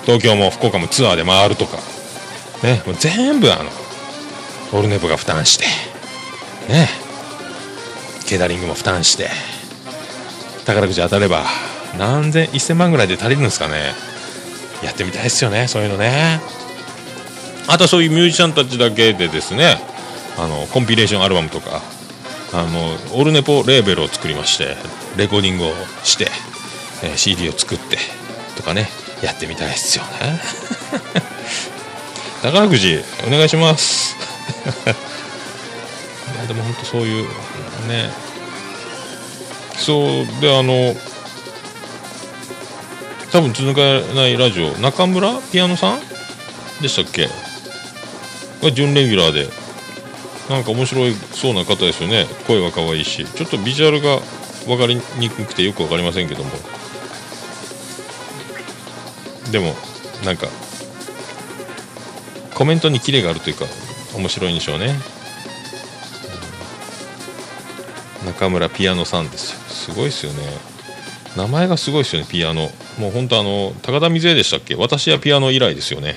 東京も福岡もツアーで回るとか。ねもう全部あのオルネポが負担して。ね。ケータリングも負担して。宝くじ当たれば何千1000万ぐらいで足りるんですかね。やってみたいですよねそういうのね。あとはそういうミュージシャンたちだけでですねあのコンピレーションアルバムとかあのオルネポレーベルを作りましてレコーディングをして、えー CD を作ってとかねやってみたいですよね。宝くじお願いします。いやでも本当そういうね。そうであの多分続かないラジオ中村ピアノさんでしたっけ？が準レギュラーでなんか面白いそうな方ですよね。声が可愛いし。ちょっとビジュアルが分かりにくくてよく分かりませんけども。でもなんかコメントにキレがあるというか面白いんでしょうね。中村ピアノさんですよ。すごいですよね。名前がすごいですよねピアノ。もう本当あの高田水江でしたっけ？私はピアノ以来ですよね。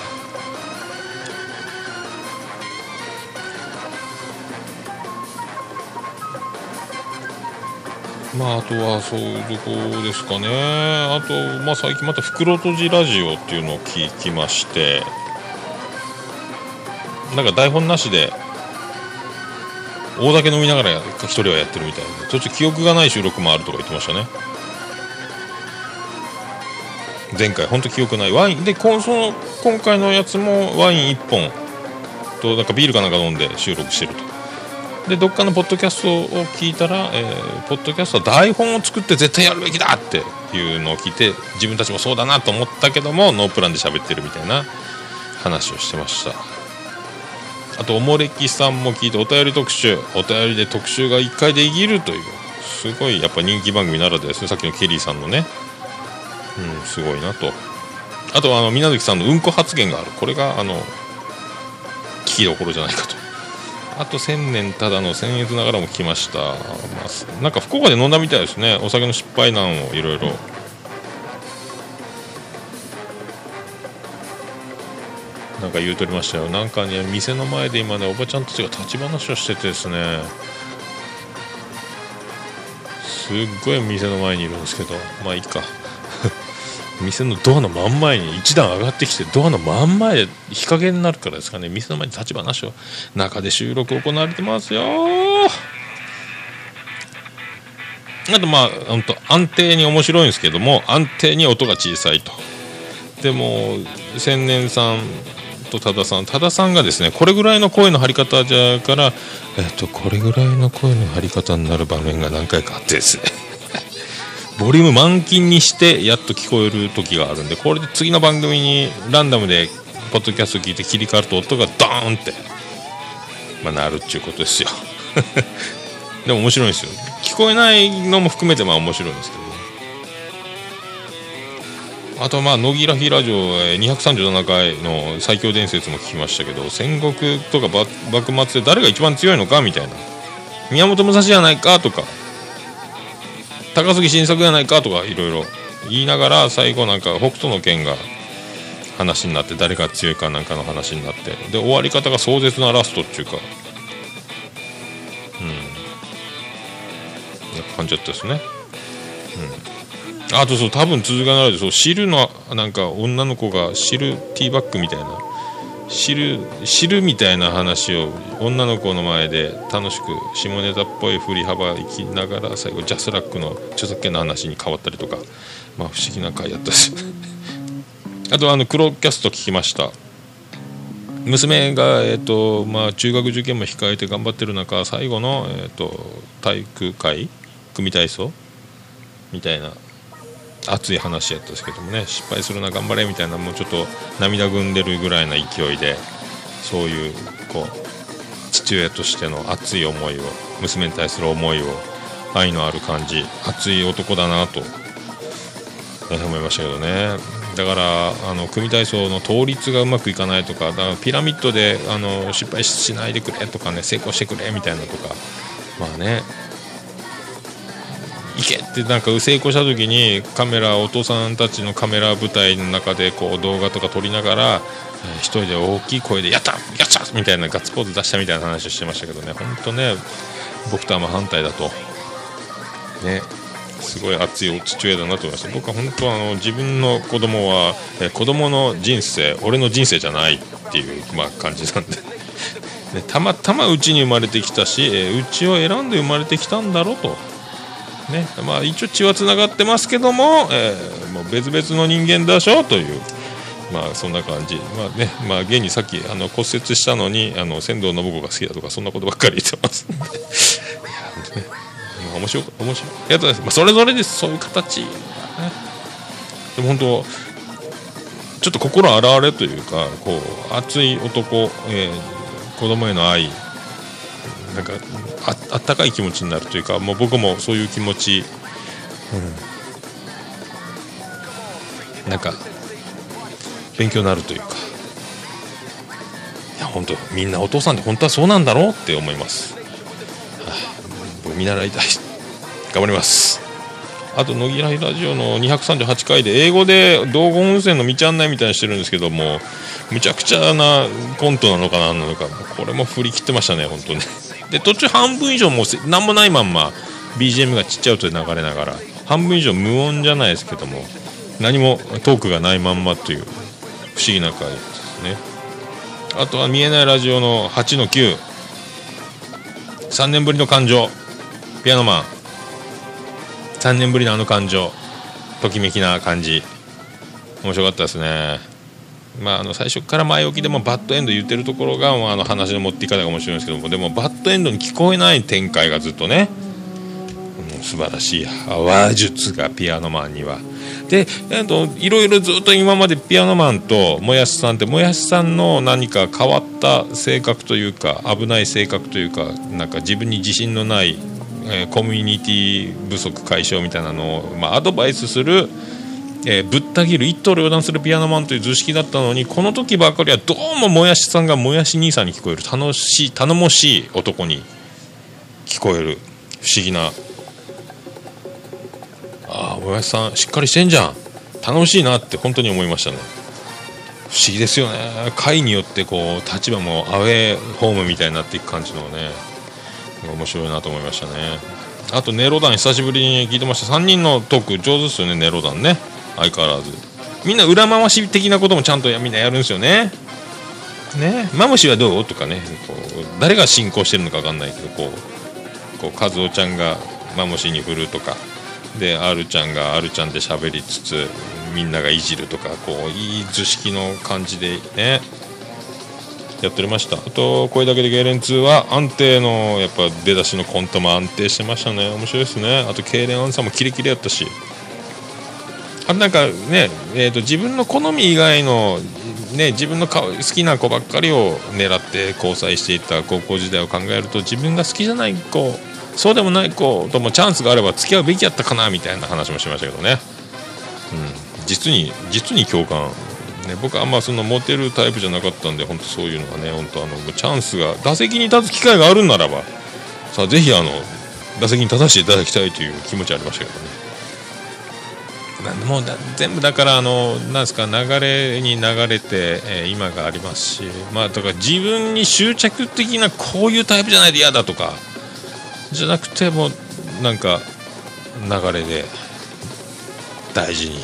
まあ、あとはそういうとこですかね、あと、まあ、最近また袋とじラジオっていうのを聞きまして、なんか台本なしで、大酒飲みながら一人はやってるみたいで、途中記憶がない収録もあるとか言ってましたね。前回、本当記憶ない。ワイン、で、こその今回のやつもワイン1本と、なんかビールかなんか飲んで収録してると。でどっかのポッドキャストを聞いたら、えーポッドキャストは台本を作って絶対やるべきだっていうのを聞いて自分たちもそうだなと思ったけどもノープランで喋ってるみたいな話をしてました。あとおもれきさんも聞いてお便り特集。お便りで特集が1回でいきるというすごいやっぱ人気番組ならではですね。さっきのケリーさんのね。うんすごいなと。あとはあの水無月さんのうんこ発言がある。これがあの聞きどころじゃないかと。あと千年ただの僭越ながらも聞きました、まあ、なんか福岡で飲んだみたいですね。お酒の失敗談をいろいろ。なんか言うとりましたよ。なんかね店の前で今ねおばちゃんたちが立ち話をしててですね。すっごい店の前にいるんですけど。まあいいか。店のドアの真ん前に一段上がってきてドアの真ん前で日陰になるからですかね。店の前に立ち話を中で収録行われてますよ。あとまあ本当安定に面白いんですけども安定に音が小さいと。でも千年さんと多田さん多田さんがですねこれぐらいの声の張り方じゃからえっとこれぐらいの声の張り方になる場面が何回かあってですね。ボリューム満金にしてやっと聞こえる時があるんでこれで次の番組にランダムでポッドキャスト聞いて切り替わると音がドーンって、まあ、なるっちゅうことですよ。でも面白いんですよ。聞こえないのも含めてまあ面白いんですけど。あとまあ野木らひラジオ237回の最強伝説も聞きましたけど戦国とか幕末で誰が一番強いのかみたいな。宮本武蔵じゃないかとか。高杉晋作じゃないかとかいろいろ言いながら最後なんか北斗の拳が話になって誰が強いかなんかの話になってで終わり方が壮絶なラストっていうかうん。な感じだったですね。うん。あとそう多分続かないでそう。汁のなんか女の子が汁ティーバッグみたいな。汁汁みたいな話を女の子の前で楽しく下ネタっぽい振り幅行きながら最後ジャスラックの著作権の話に変わったりとかまあ不思議な回やったです。あとあの黒キャスト聞きました。娘が、えーとまあ、中学受験も控えて頑張ってる中最後の、えー、と体育会組体操みたいな熱い話やったですけどもね失敗するな頑張れみたいなもうちょっと涙ぐんでるぐらいな勢いでそういうこう父親としての熱い思いを娘に対する思いを愛のある感じ熱い男だなと、思いましたけどね。だからあの組体操の倒立がうまくいかないとかだからピラミッドであの失敗しないでくれとかね成功してくれみたいなとかまあねけ。ってなんか成功した時にカメラお父さんたちのカメラ舞台の中でこう動画とか撮りながら、えー一人で大きい声で「やったやった!」みたいなガッツポーズ出したみたいな話をしてましたけどね。本当ね僕とは真反対だと。ね。すごい熱いお父親だなと思いました。僕は本当はあの自分の子供は、え子供の人生俺の人生じゃないっていう、まあ、感じなんで。で たまたまうちに生まれてきたしえうちを選んで生まれてきたんだろうと。ね。まあ、一応血はつながってますけども,、えーもう別々の人間でしょ？という、まあ、そんな感じ、まあね。まあ、現にさっきあの骨折したのにあの仙道信子が好きだとかそんなことばっかり言ってます。いや、ね。まあ、面白い面白い。ありがとうございます、まあ、それぞれです。そういう形、ね、でも本当ちょっと心洗われというかこう熱い男、えー子供への愛。なんかあったかい気持ちになるというかもう僕もそういう気持ち、うん、なんか勉強になるというか。いや本当みんなお父さんって本当はそうなんだろうって思います、はあ僕見習いたい。頑張ります。あと乃木らいラジオの238回で英語で道後温泉の道案内みたいにしてるんですけどもむちゃくちゃなコントなのかなんなのかこれも振り切ってましたね本当に。で途中半分以上もう何もないまんま BGM がちっちゃい音で流れながら半分以上無音じゃないですけども何もトークがないまんまという不思議な回ですね。あとは見えないラジオの8の93年ぶりの感情。ピアノマン。3年ぶりのあの感情。ときめきな感じ。面白かったですね。まあ、あの最初から前置きでもバッドエンド言ってるところが、あ、の話の持っていかないかもしれないですけどもでもバッドエンドに聞こえない展開がずっとね、うん、素晴らしい話術がピアノマンには。で、えっと、いろいろずっと今までピアノマンともやしさんってもやしさんの何か変わった性格というか危ない性格というかなんか自分に自信のない、えーコミュニティ不足解消みたいなのを、まあ、アドバイスするえーぶった切る一刀両断するピアノマンという図式だったのにこの時ばかりはどうももやしさんがもやし兄さんに聞こえる。楽しい頼もしい男に聞こえる。不思議な。ああもやしさんしっかりしてんじゃん。楽しいなって本当に思いましたね。不思議ですよね。回によってこう立場もアウェーホームみたいになっていく感じのね面白いなと思いましたね。あとネロ団久しぶりに聞いてました。3人のトーク上手ですよねネロ団ね。相変わらず。みんな裏回し的なこともちゃんとやみんなやるんですよね。ね。マムシはどう？とかね。こう誰が進行してるのか分かんないけどこうこう和夫ちゃんがマムシに振るとか。で R ちゃんが R ちゃんで喋りつつみんながいじるとかこういい図式の感じでね。やっておりました。あとこれだけでゲーレン2は安定のやっぱ出だしのコントも安定してましたね。面白いですね。あと痙攣アンサーもキレキレやったし。あなんかね、えー、と自分の好み以外の、ね、自分の好きな子ばっかりを狙って交際していた高校時代を考えると自分が好きじゃない子そうでもない子ともチャンスがあれば付き合うべきやったかなみたいな話もしましたけどね、うん、実に実に共感、ね、僕はあんまそのモテるタイプじゃなかったんで本当そういうのがね本当あのチャンスが打席に立つ機会があるならばさあぜひあの打席に立たせていただきたいという気持ちありましたけどね。もう全部だからあのなんですか流れに流れて、えー今がありますしまあだから自分に執着的なこういうタイプじゃないと嫌だとかじゃなくてもなんか流れで大事に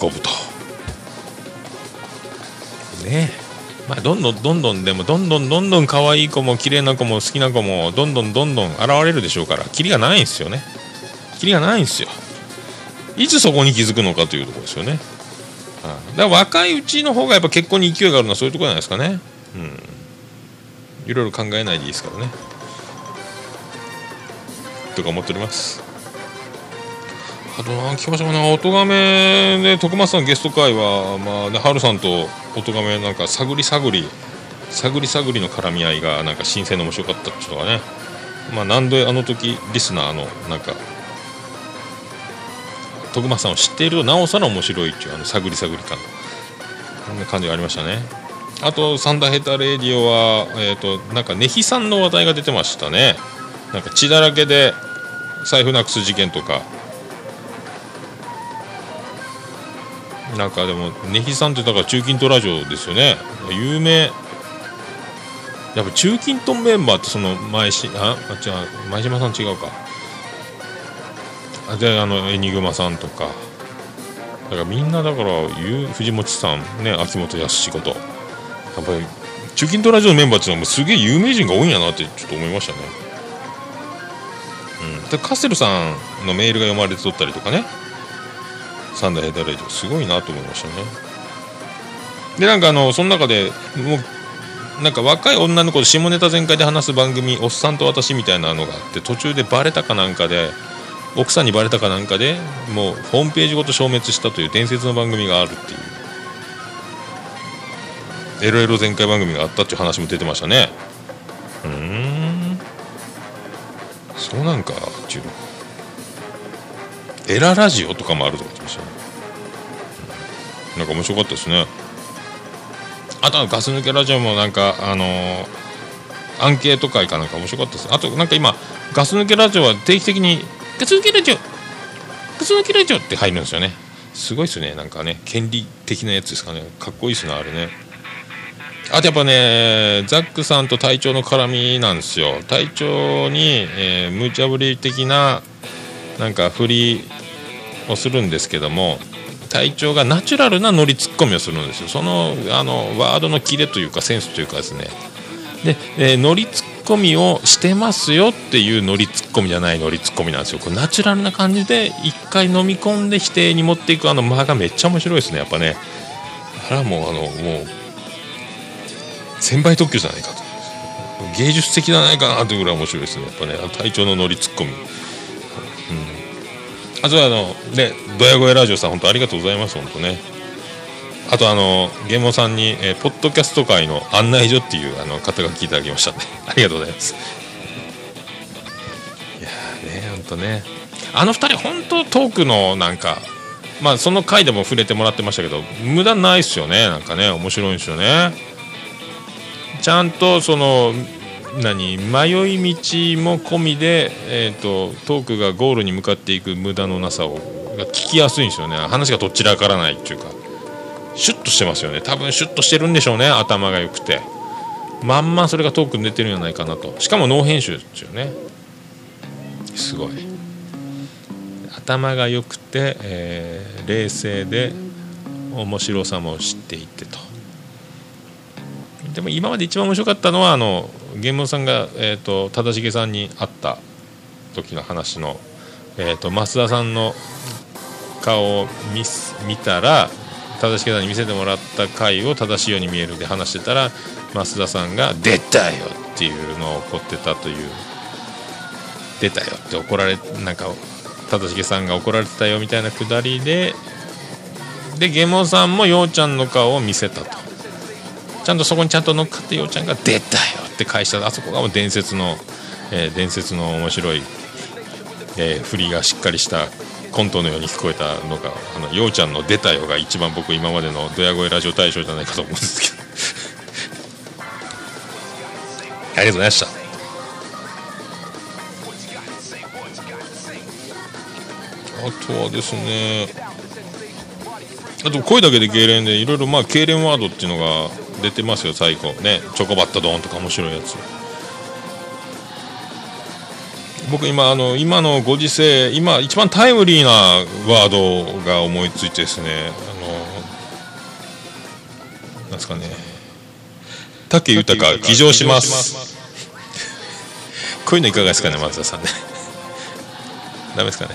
運ぶと。ねえ。まあどんどんどんどんでもどんどんどんどん可愛い子も綺麗な子も好きな子もどんどんどんどん現れるでしょうからキリがないんですよね。キリがないんですよ。いつそこに気づくのかというところですよね。はいだから若いうちの方がやっぱ結婚に勢いがあるのはそういうところじゃないですかね。うん。いろいろ考えないでいいですからね。とか思っております。あとな、聞きましたかな、音亀で徳松さんゲスト会は、まあね、春さんと音亀なんか探り探り、探り探りの絡み合いがなんか新鮮で面白かったっていうのがね、まあなんであの時リスナーのなんか徳松さんを知っているとなおさら面白いっていうあの探り探り感。こんな感じがありましたね。あとサンダーヘタレディオはえっ、となんかネヒさんの話題が出てましたね。なんか血だらけで財布なくす事件とか。なんかでもネヒさんってだから中近東ラジオですよね。有名。やっぱ中近東メンバーってその前しああ違う前島さん違うか。であのエニグマさんとか。だからみんなだからゆ藤本さんね秋元康ことやっぱり中近東ラジオのメンバーっていうのはもうすげえ有名人が多いんやなってちょっと思いましたね。うん。でカステルさんのメールが読まれてとったりとかね。サンダーヘッダーレイディオ。すごいなと思いましたね。でなんかあのその中でもうなんか若い女の子と下ネタ全開で話す番組「おっさんと私」みたいなのがあって途中でバレたかなんかで奥さんにバレたかなんかでもうホームページごと消滅したという伝説の番組があるっていう。エロエロ全開番組があったっていう話も出てましたね。うん。そうなんかっていうエララジオとかもあるとか言ってましたね。なんか面白かったですね。あとはガス抜けラジオもなんかあのーアンケート会かなんか面白かったです。あとなんか今ガス抜けラジオは定期的にガス抜けラジオガス抜けラジオって入るんですよね。すごいですね。なんかね権利的なやつですかね。かっこいいですねあれね。あとやっぱねザックさんと隊長の絡みなんですよ。隊長に、えー、無茶ぶり的ななんか振りをするんですけども隊長がナチュラルなノリツッコミをするんですよ。そのあのワードのキレというかセンスというかですね。で、えーノリツッコミをしてますよっていうノリツッコミじゃないノリツッコミなんですよ。これナチュラルな感じで一回飲み込んで否定に持っていくあの間がめっちゃ面白いですねやっぱね。あれはもうあのもう千倍特許じゃないかと。芸術的じゃないかなというぐらい面白いですねやっぱね。あの隊長のノリツッコミ、うん、あとはあのねドヤ声ラジオさん本当ありがとうございます本当ね。あとあのゲーモさんに、えーポッドキャスト界の案内所っていうあの肩書きいただきましたんで ありがとうございます。いやーね本当ね。あの二人本当トークのなんかまあその回でも触れてもらってましたけど無駄ないっすよねなんかね。面白いんですよね。ちゃんとその何迷い道も込みで、えー、とトークがゴールに向かっていく無駄のなさをが聞きやすいんですよね。話がどちらからないっていうか。シュッとしてますよね。多分シュッとしてるんでしょうね。頭が良くて。まんまそれがトークに出てるんじゃないかなと。しかもノー編集ですよね。すごい。頭が良くて、えー冷静で面白さも知っていてと。でも今まで一番面白かったのはあのゲームさんが、えー、と忠重さんに会った時の話の、えー、と増田さんの顔を見見たら正しげさんに見せてもらった回を正しいように見えるで話してたら増田さんが「出たよ!」っていうのを怒ってたという「出たよ!」って怒られなんか正しげさんが怒られてたよみたいなくだりででゲモさんもようちゃんの顔を見せたとちゃんとそこにちゃんと乗っかってようちゃんが「出たよ!」って返したあそこがもう伝説の、えー伝説の面白い、えー振りがしっかりしたコントのように聞こえたのがあのようちゃんの「出たよ」が一番僕今までのドヤ声ラジオ大賞じゃないかと思うんですけど。ありがとうございました。あとはですねあと声だけで痙攣でいろいろまあ痙攣ワードっていうのが出てますよ最後。ね。チョコバッタドーンとか面白いやつ僕今あの今のご時世今一番タイムリーなワードが思いついてですね。あのなんですかね。武豊騎乗します。こういうのいかがですかね松田さんね。ダメですかね。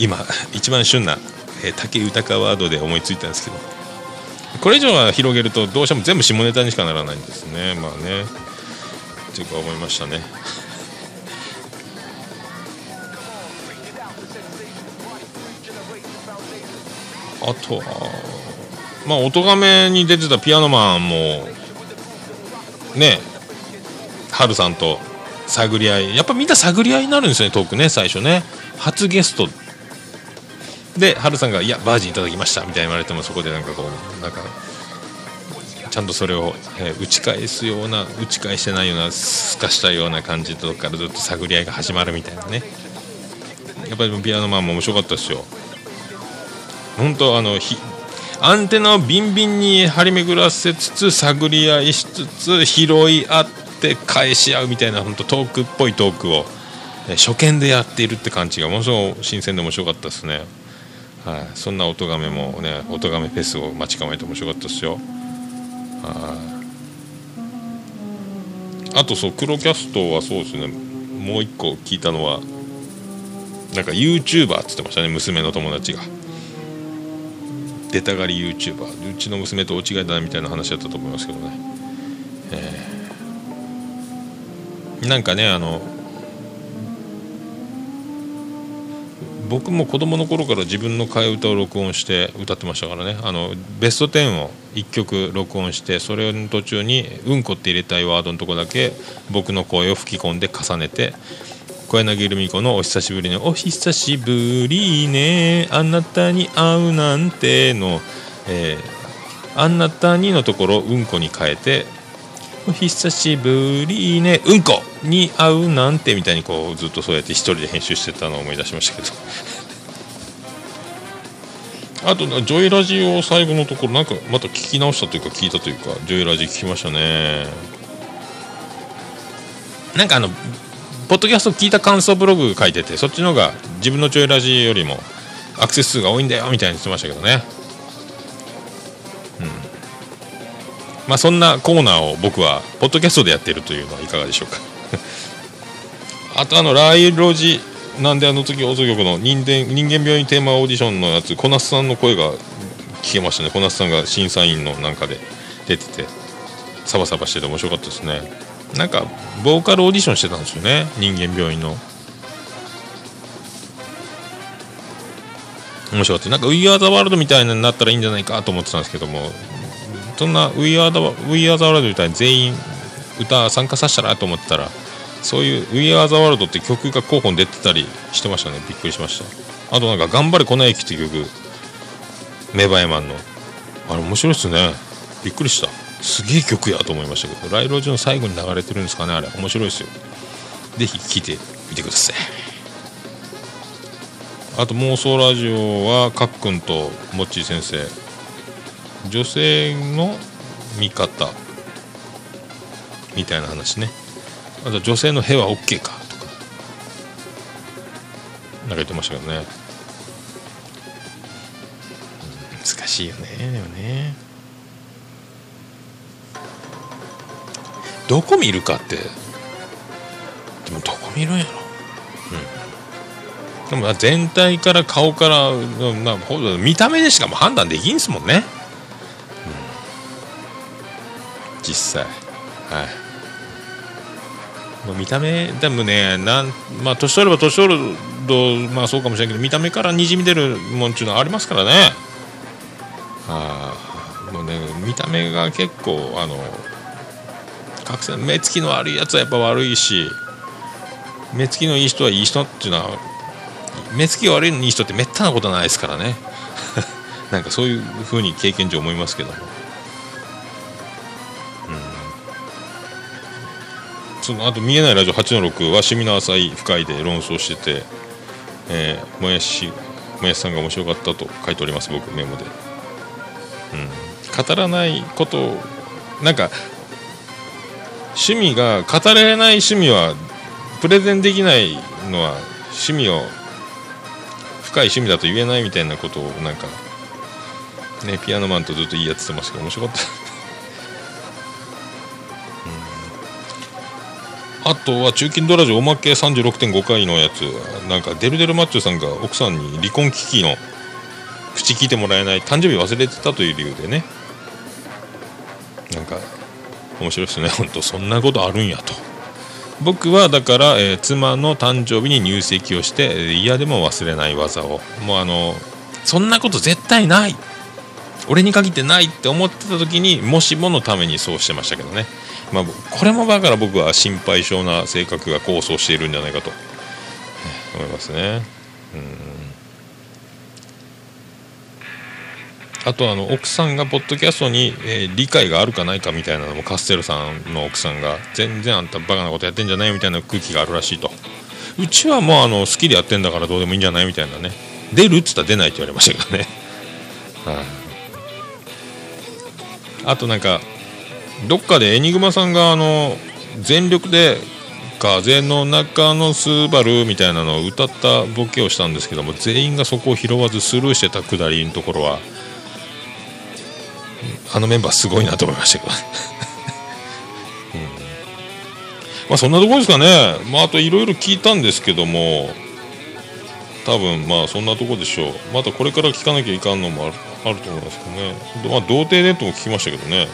今一番旬な、えー、武豊ワードで思いついたんですけど。これ以上は広げるとどうしても全部下ネタにしかならないんですね。まあね。っていうか思いましたねあとはまあ音亀に出てたピアノマンもねハルさんと探り合いやっぱみんな探り合いになるんですよねトークね最初ね。初ゲスト。でハルさんが「いやバージンいただきました」みたいに言われてもそこでなんかこうなんかちゃんとそれを、えー打ち返すような打ち返してないようなすかしたような感じとかからずっと探り合いが始まるみたいなね。やっぱりピアノマンも面白かったですよ。本当あのアンテナをビンビンに張り巡らせつつ探り合いしつつ拾い合って返し合うみたいな本当トークっぽいトークを初見でやっているって感じがものすごく新鮮で面白かったですね。はい、そんな音亀もね音亀フェスを待ち構えて面白かったですよ。あとそう黒キャストはそうですね。もう一個聞いたのはなんか YouTuber って言ってましたね娘の友達が。出たがり YouTuber うちの娘と大違いだなみたいな話だったと思いますけどね、えー。なんかねあの僕も子供の頃から自分の替え歌を録音して歌ってましたからね。あのベスト10を1曲録音してそれの途中に「うんこ」って入れたいワードのとこだけ僕の声を吹き込んで重ねて小柳ルミ子の「お久しぶりねお久しぶりね。あなたに会うなんての」えーあなたに」のところ「うんこ」に変えてお久しぶりね。うんこに会うなんてみたいにこうずっとそうやって一人で編集してたのを思い出しましたけど。あとジョイラジオ最後のところなんかまた聞き直したというか聞いたというかジョイラジオ聞きましたね。なんかあのポッドキャスト聞いた感想ブログ書いててそっちの方が自分のジョイラジよりもアクセス数が多いんだよみたいに言ってましたけどね。まあ、そんなコーナーを僕はポッドキャストでやっているというのはいかがでしょうか。あとあのライロジなんであの時放送局の人間人間病院テーマオーディションのやつ小夏さんの声が聞けましたね。小夏さんが審査員のなんかで出ててサバサバしてて面白かったですね。なんかボーカルオーディションしてたんですよね人間病院の。面白かった。なんか「We Are the World」みたいになったらいいんじゃないかと思ってたんですけども。そんな We Are the, We Are the World みたいに全員歌参加させたらと思ってたらそういう We Are the World って曲が候補に出てたりしてましたね。びっくりしました。あとなんか「頑張れ粉雪」って曲。メバエマンの。あれ面白いっすね。びっくりした。すげえ曲やと思いましたけどライロージの最後に流れてるんですかねあれ。面白いですよ。ぜひ聴いてみてください。あと妄想ラジオはかっくんともっちー先生。女性の見方みたいな話ね。あと女性の屁は OK かとかなんか。言ってましたけどね。難しいよねでもね。どこ見るかって。でもどこ見るんやろ。うん。でも全体から顔からなほど見た目でしかも判断できんすもんね、うん、実際。はい。もう見た目でもねなんまあ年取れば年取るとまあそうかもしれないけど見た目からにじみ出るもんっていうのはありますからね。ああもうね見た目が結構あの覚醒目つきの悪いやつはやっぱ悪いし目つきのいい人はいい人っていうのは目つき悪いのにいい人ってめったなことないですからね。なんかそういうふうに経験上思いますけども、うん、そのあと「見えないラジオ8-6」は趣味の浅い深いで論争してて、えー、もやしもやしさんが面白かったと書いております僕メモで、うん、語らないことをなんか趣味が語れない趣味はプレゼンできないのは趣味を深い趣味だと言えないみたいなことをなんかねピアノマンとずっといいやつってましたけど面白かったうん。あとは中金ドラジオおまけ36.5回のやつなんかデルデルマッチョさんが奥さんに離婚危機の口聞いてもらえない誕生日忘れてたという理由でね。なんか面白いですね。本当そんなことあるんやと。僕はだから、えー妻の誕生日に入籍をして嫌でも忘れない技を。もうあのそんなこと絶対ない。俺に限ってないって思ってた時にもしものためにそうしてましたけどね、まあ、これもだから僕は心配性な性格が構想しているんじゃないかと。思いますね。うん。あとあの奥さんがポッドキャストに、えー理解があるかないかみたいなのもカステルさんの奥さんが全然あんたバカなことやってんじゃないみたいな空気があるらしいと。うちはもうあの好きでやってんだからどうでもいいんじゃないみたいなね。出るっつったら出ないって言われましたけどね。はい。あとなんかどっかでエニグマさんがあの全力で風の中のスバルみたいなのを歌ったボケをしたんですけども全員がそこを拾わずスルーしてたくだりのところはあのメンバーすごいなと思いましたけど、うん。まあそんなところですかね、まあ、あといろいろ聞いたんですけども多分まあそんなとこでしょう。またこれから聞かなきゃいかんのもあるあると思いますけどね、まあ、童貞ネットも聞きましたけどね。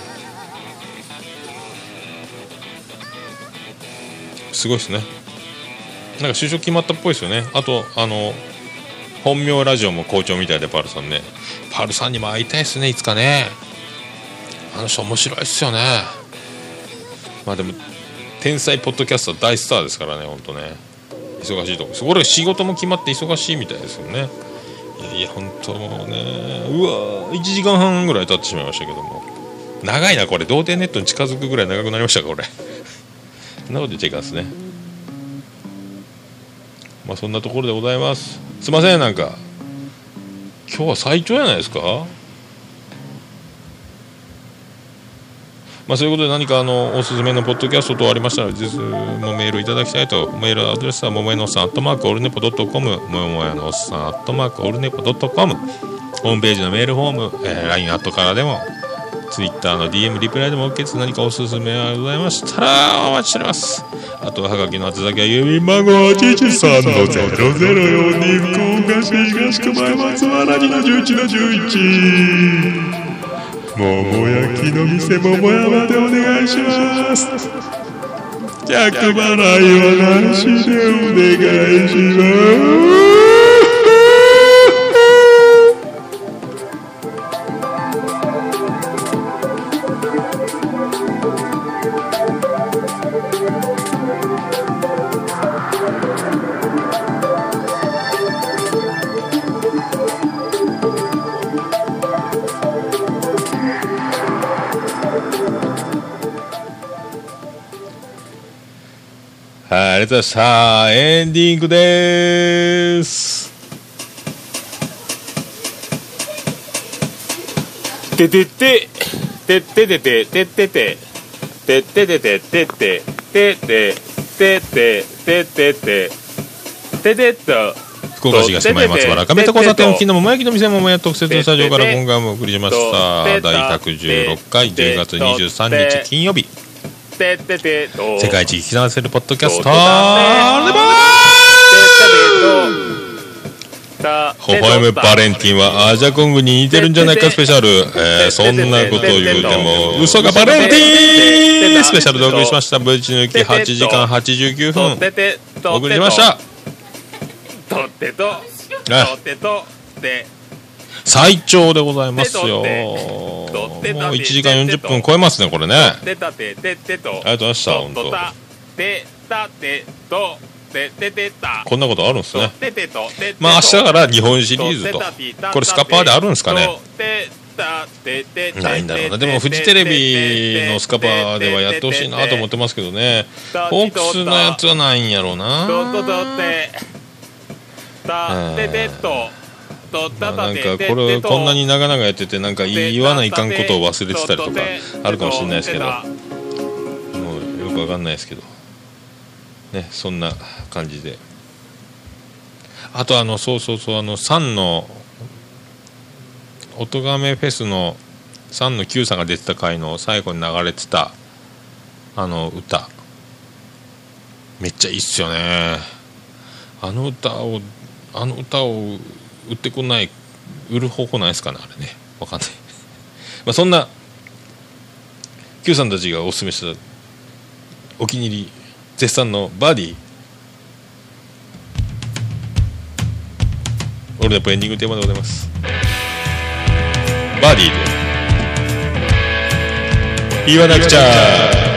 すごいですね。なんか就職決まったっぽいですよね。あとあの本名ラジオも好調みたいでパルさんね。パルさんにも会いたいですねいつかね。あの人面白いっすよね。まあでも天才ポッドキャスター大スターですからね本当ね。忙しいとこ。これ仕事も決まって忙しいみたいですよね。いやいや本当もうね。うわ1時間半ぐらい経ってしまいましたけども。長いなこれ。童貞ネットに近づくぐらい長くなりましたかこれ。そんなこと言っちゃいかんですね。まあそんなところでございます。すいませんなんか。今日は最長じゃないですか？まあそういうことで何かあのおすすめのポッドキャスト等ありましたらぜひメールいただきたいとメールアドレスはももやのさんアットマークオルネポドットコムももやのおっさんアットマークオルネポドットコムホームページのメールフォーム、えー、LINE アットからでも Twitter の DM リプライでも OK です何かおすすめがございましたらお待ちしております。あとははがきの宛先は郵便番号813-0042福岡市東区前松原2の11の11桃焼きの店桃山でお願いします。着払いはなしでお願いしますさあございました。エンディングです。ててて、てててて、ててて、てててて、てて、てて、てて、ててて、てて。福岡市松原亀田交差点桃焼きの店桃屋特設スタジオから今回もお送りしました第116回10月23日金曜日てててと。世界一聞き流せるポッドキャストて微笑むバレンティンはアジャコングに似てるんじゃないかスペシャル、えーそんなことを言うても嘘がバレンティンスペシャルでお送りしましたぶち抜き8時間89分お送りしましたとってとってとで最長でございますよ。もう1時間40分超えますねこれね。ありがとうございました本当。こんなことあるんですねまあ明日から日本シリーズとこれスカパーであるんですかねないんだろうなでもフジテレビのスカパーではやってほしいなと思ってますけどねホークスのやつはないんやろうななんかこれこんなに長々やっててなんか言わないかんことを忘れてたりとかあるかもしれないですけどもうよくわかんないですけどねそんな感じであとあのそうそうそうあのサンの音亀フェスのサンの Q さんが出てた回の最後に流れてたあの歌めっちゃいいっすよねあの歌をあの歌を売ってこない売る方法ないですかねあれね。わかんない。まあそんな Q さんたちがおすすめしたお気に入り絶賛のバディ。俺のやっぱエンディングテーマでございます。バディで。言わなくちゃ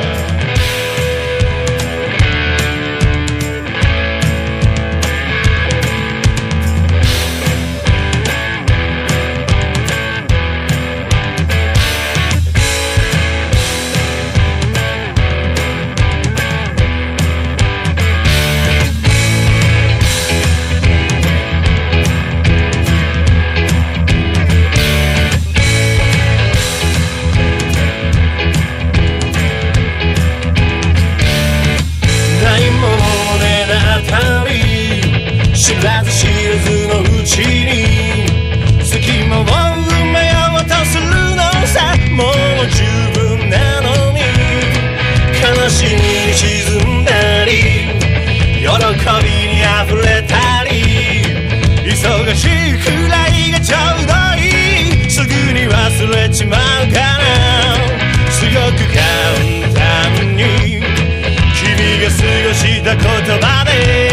しいくらいがちょうどいい。すぐに忘れちまうから強く簡単に。君が過ごした言葉で。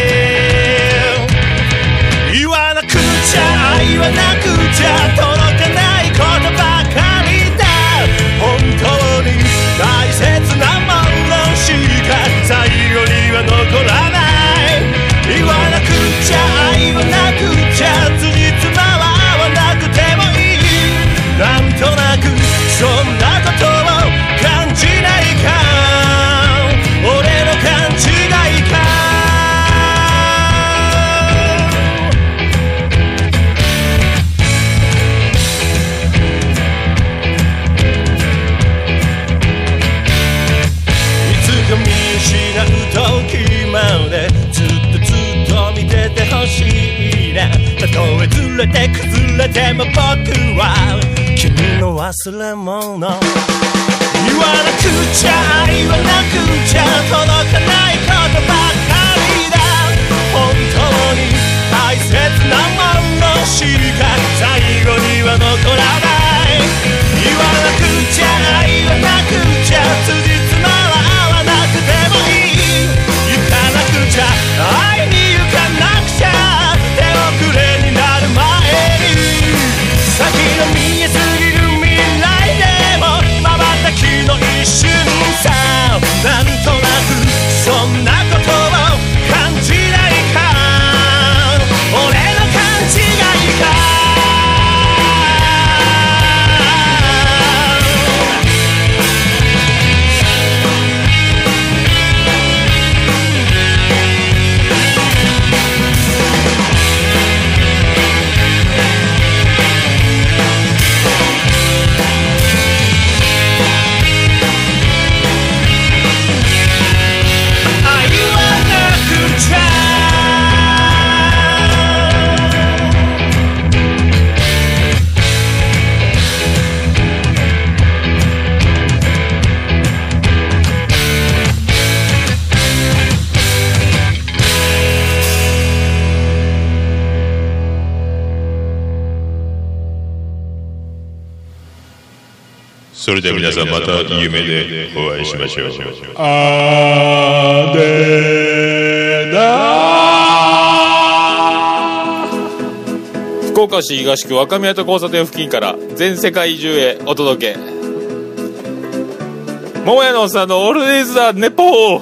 れて崩れても僕は君の忘れ物。言わなくちゃ言わなくちゃ届かないことばかりだ。本当に大切なものしか最後には残らない。言わなくちゃ言わなくちゃなそれでは皆さんまた夢でお会いしましょう。福岡市東区若宮と交差点付近から全世界中へお届け。桃屋のおっさんのオールデイズ・ザ・ネポー。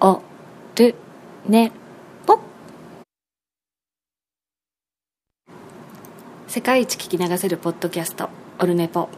おるね世界一聞き流せるポッドキャストオルネポ。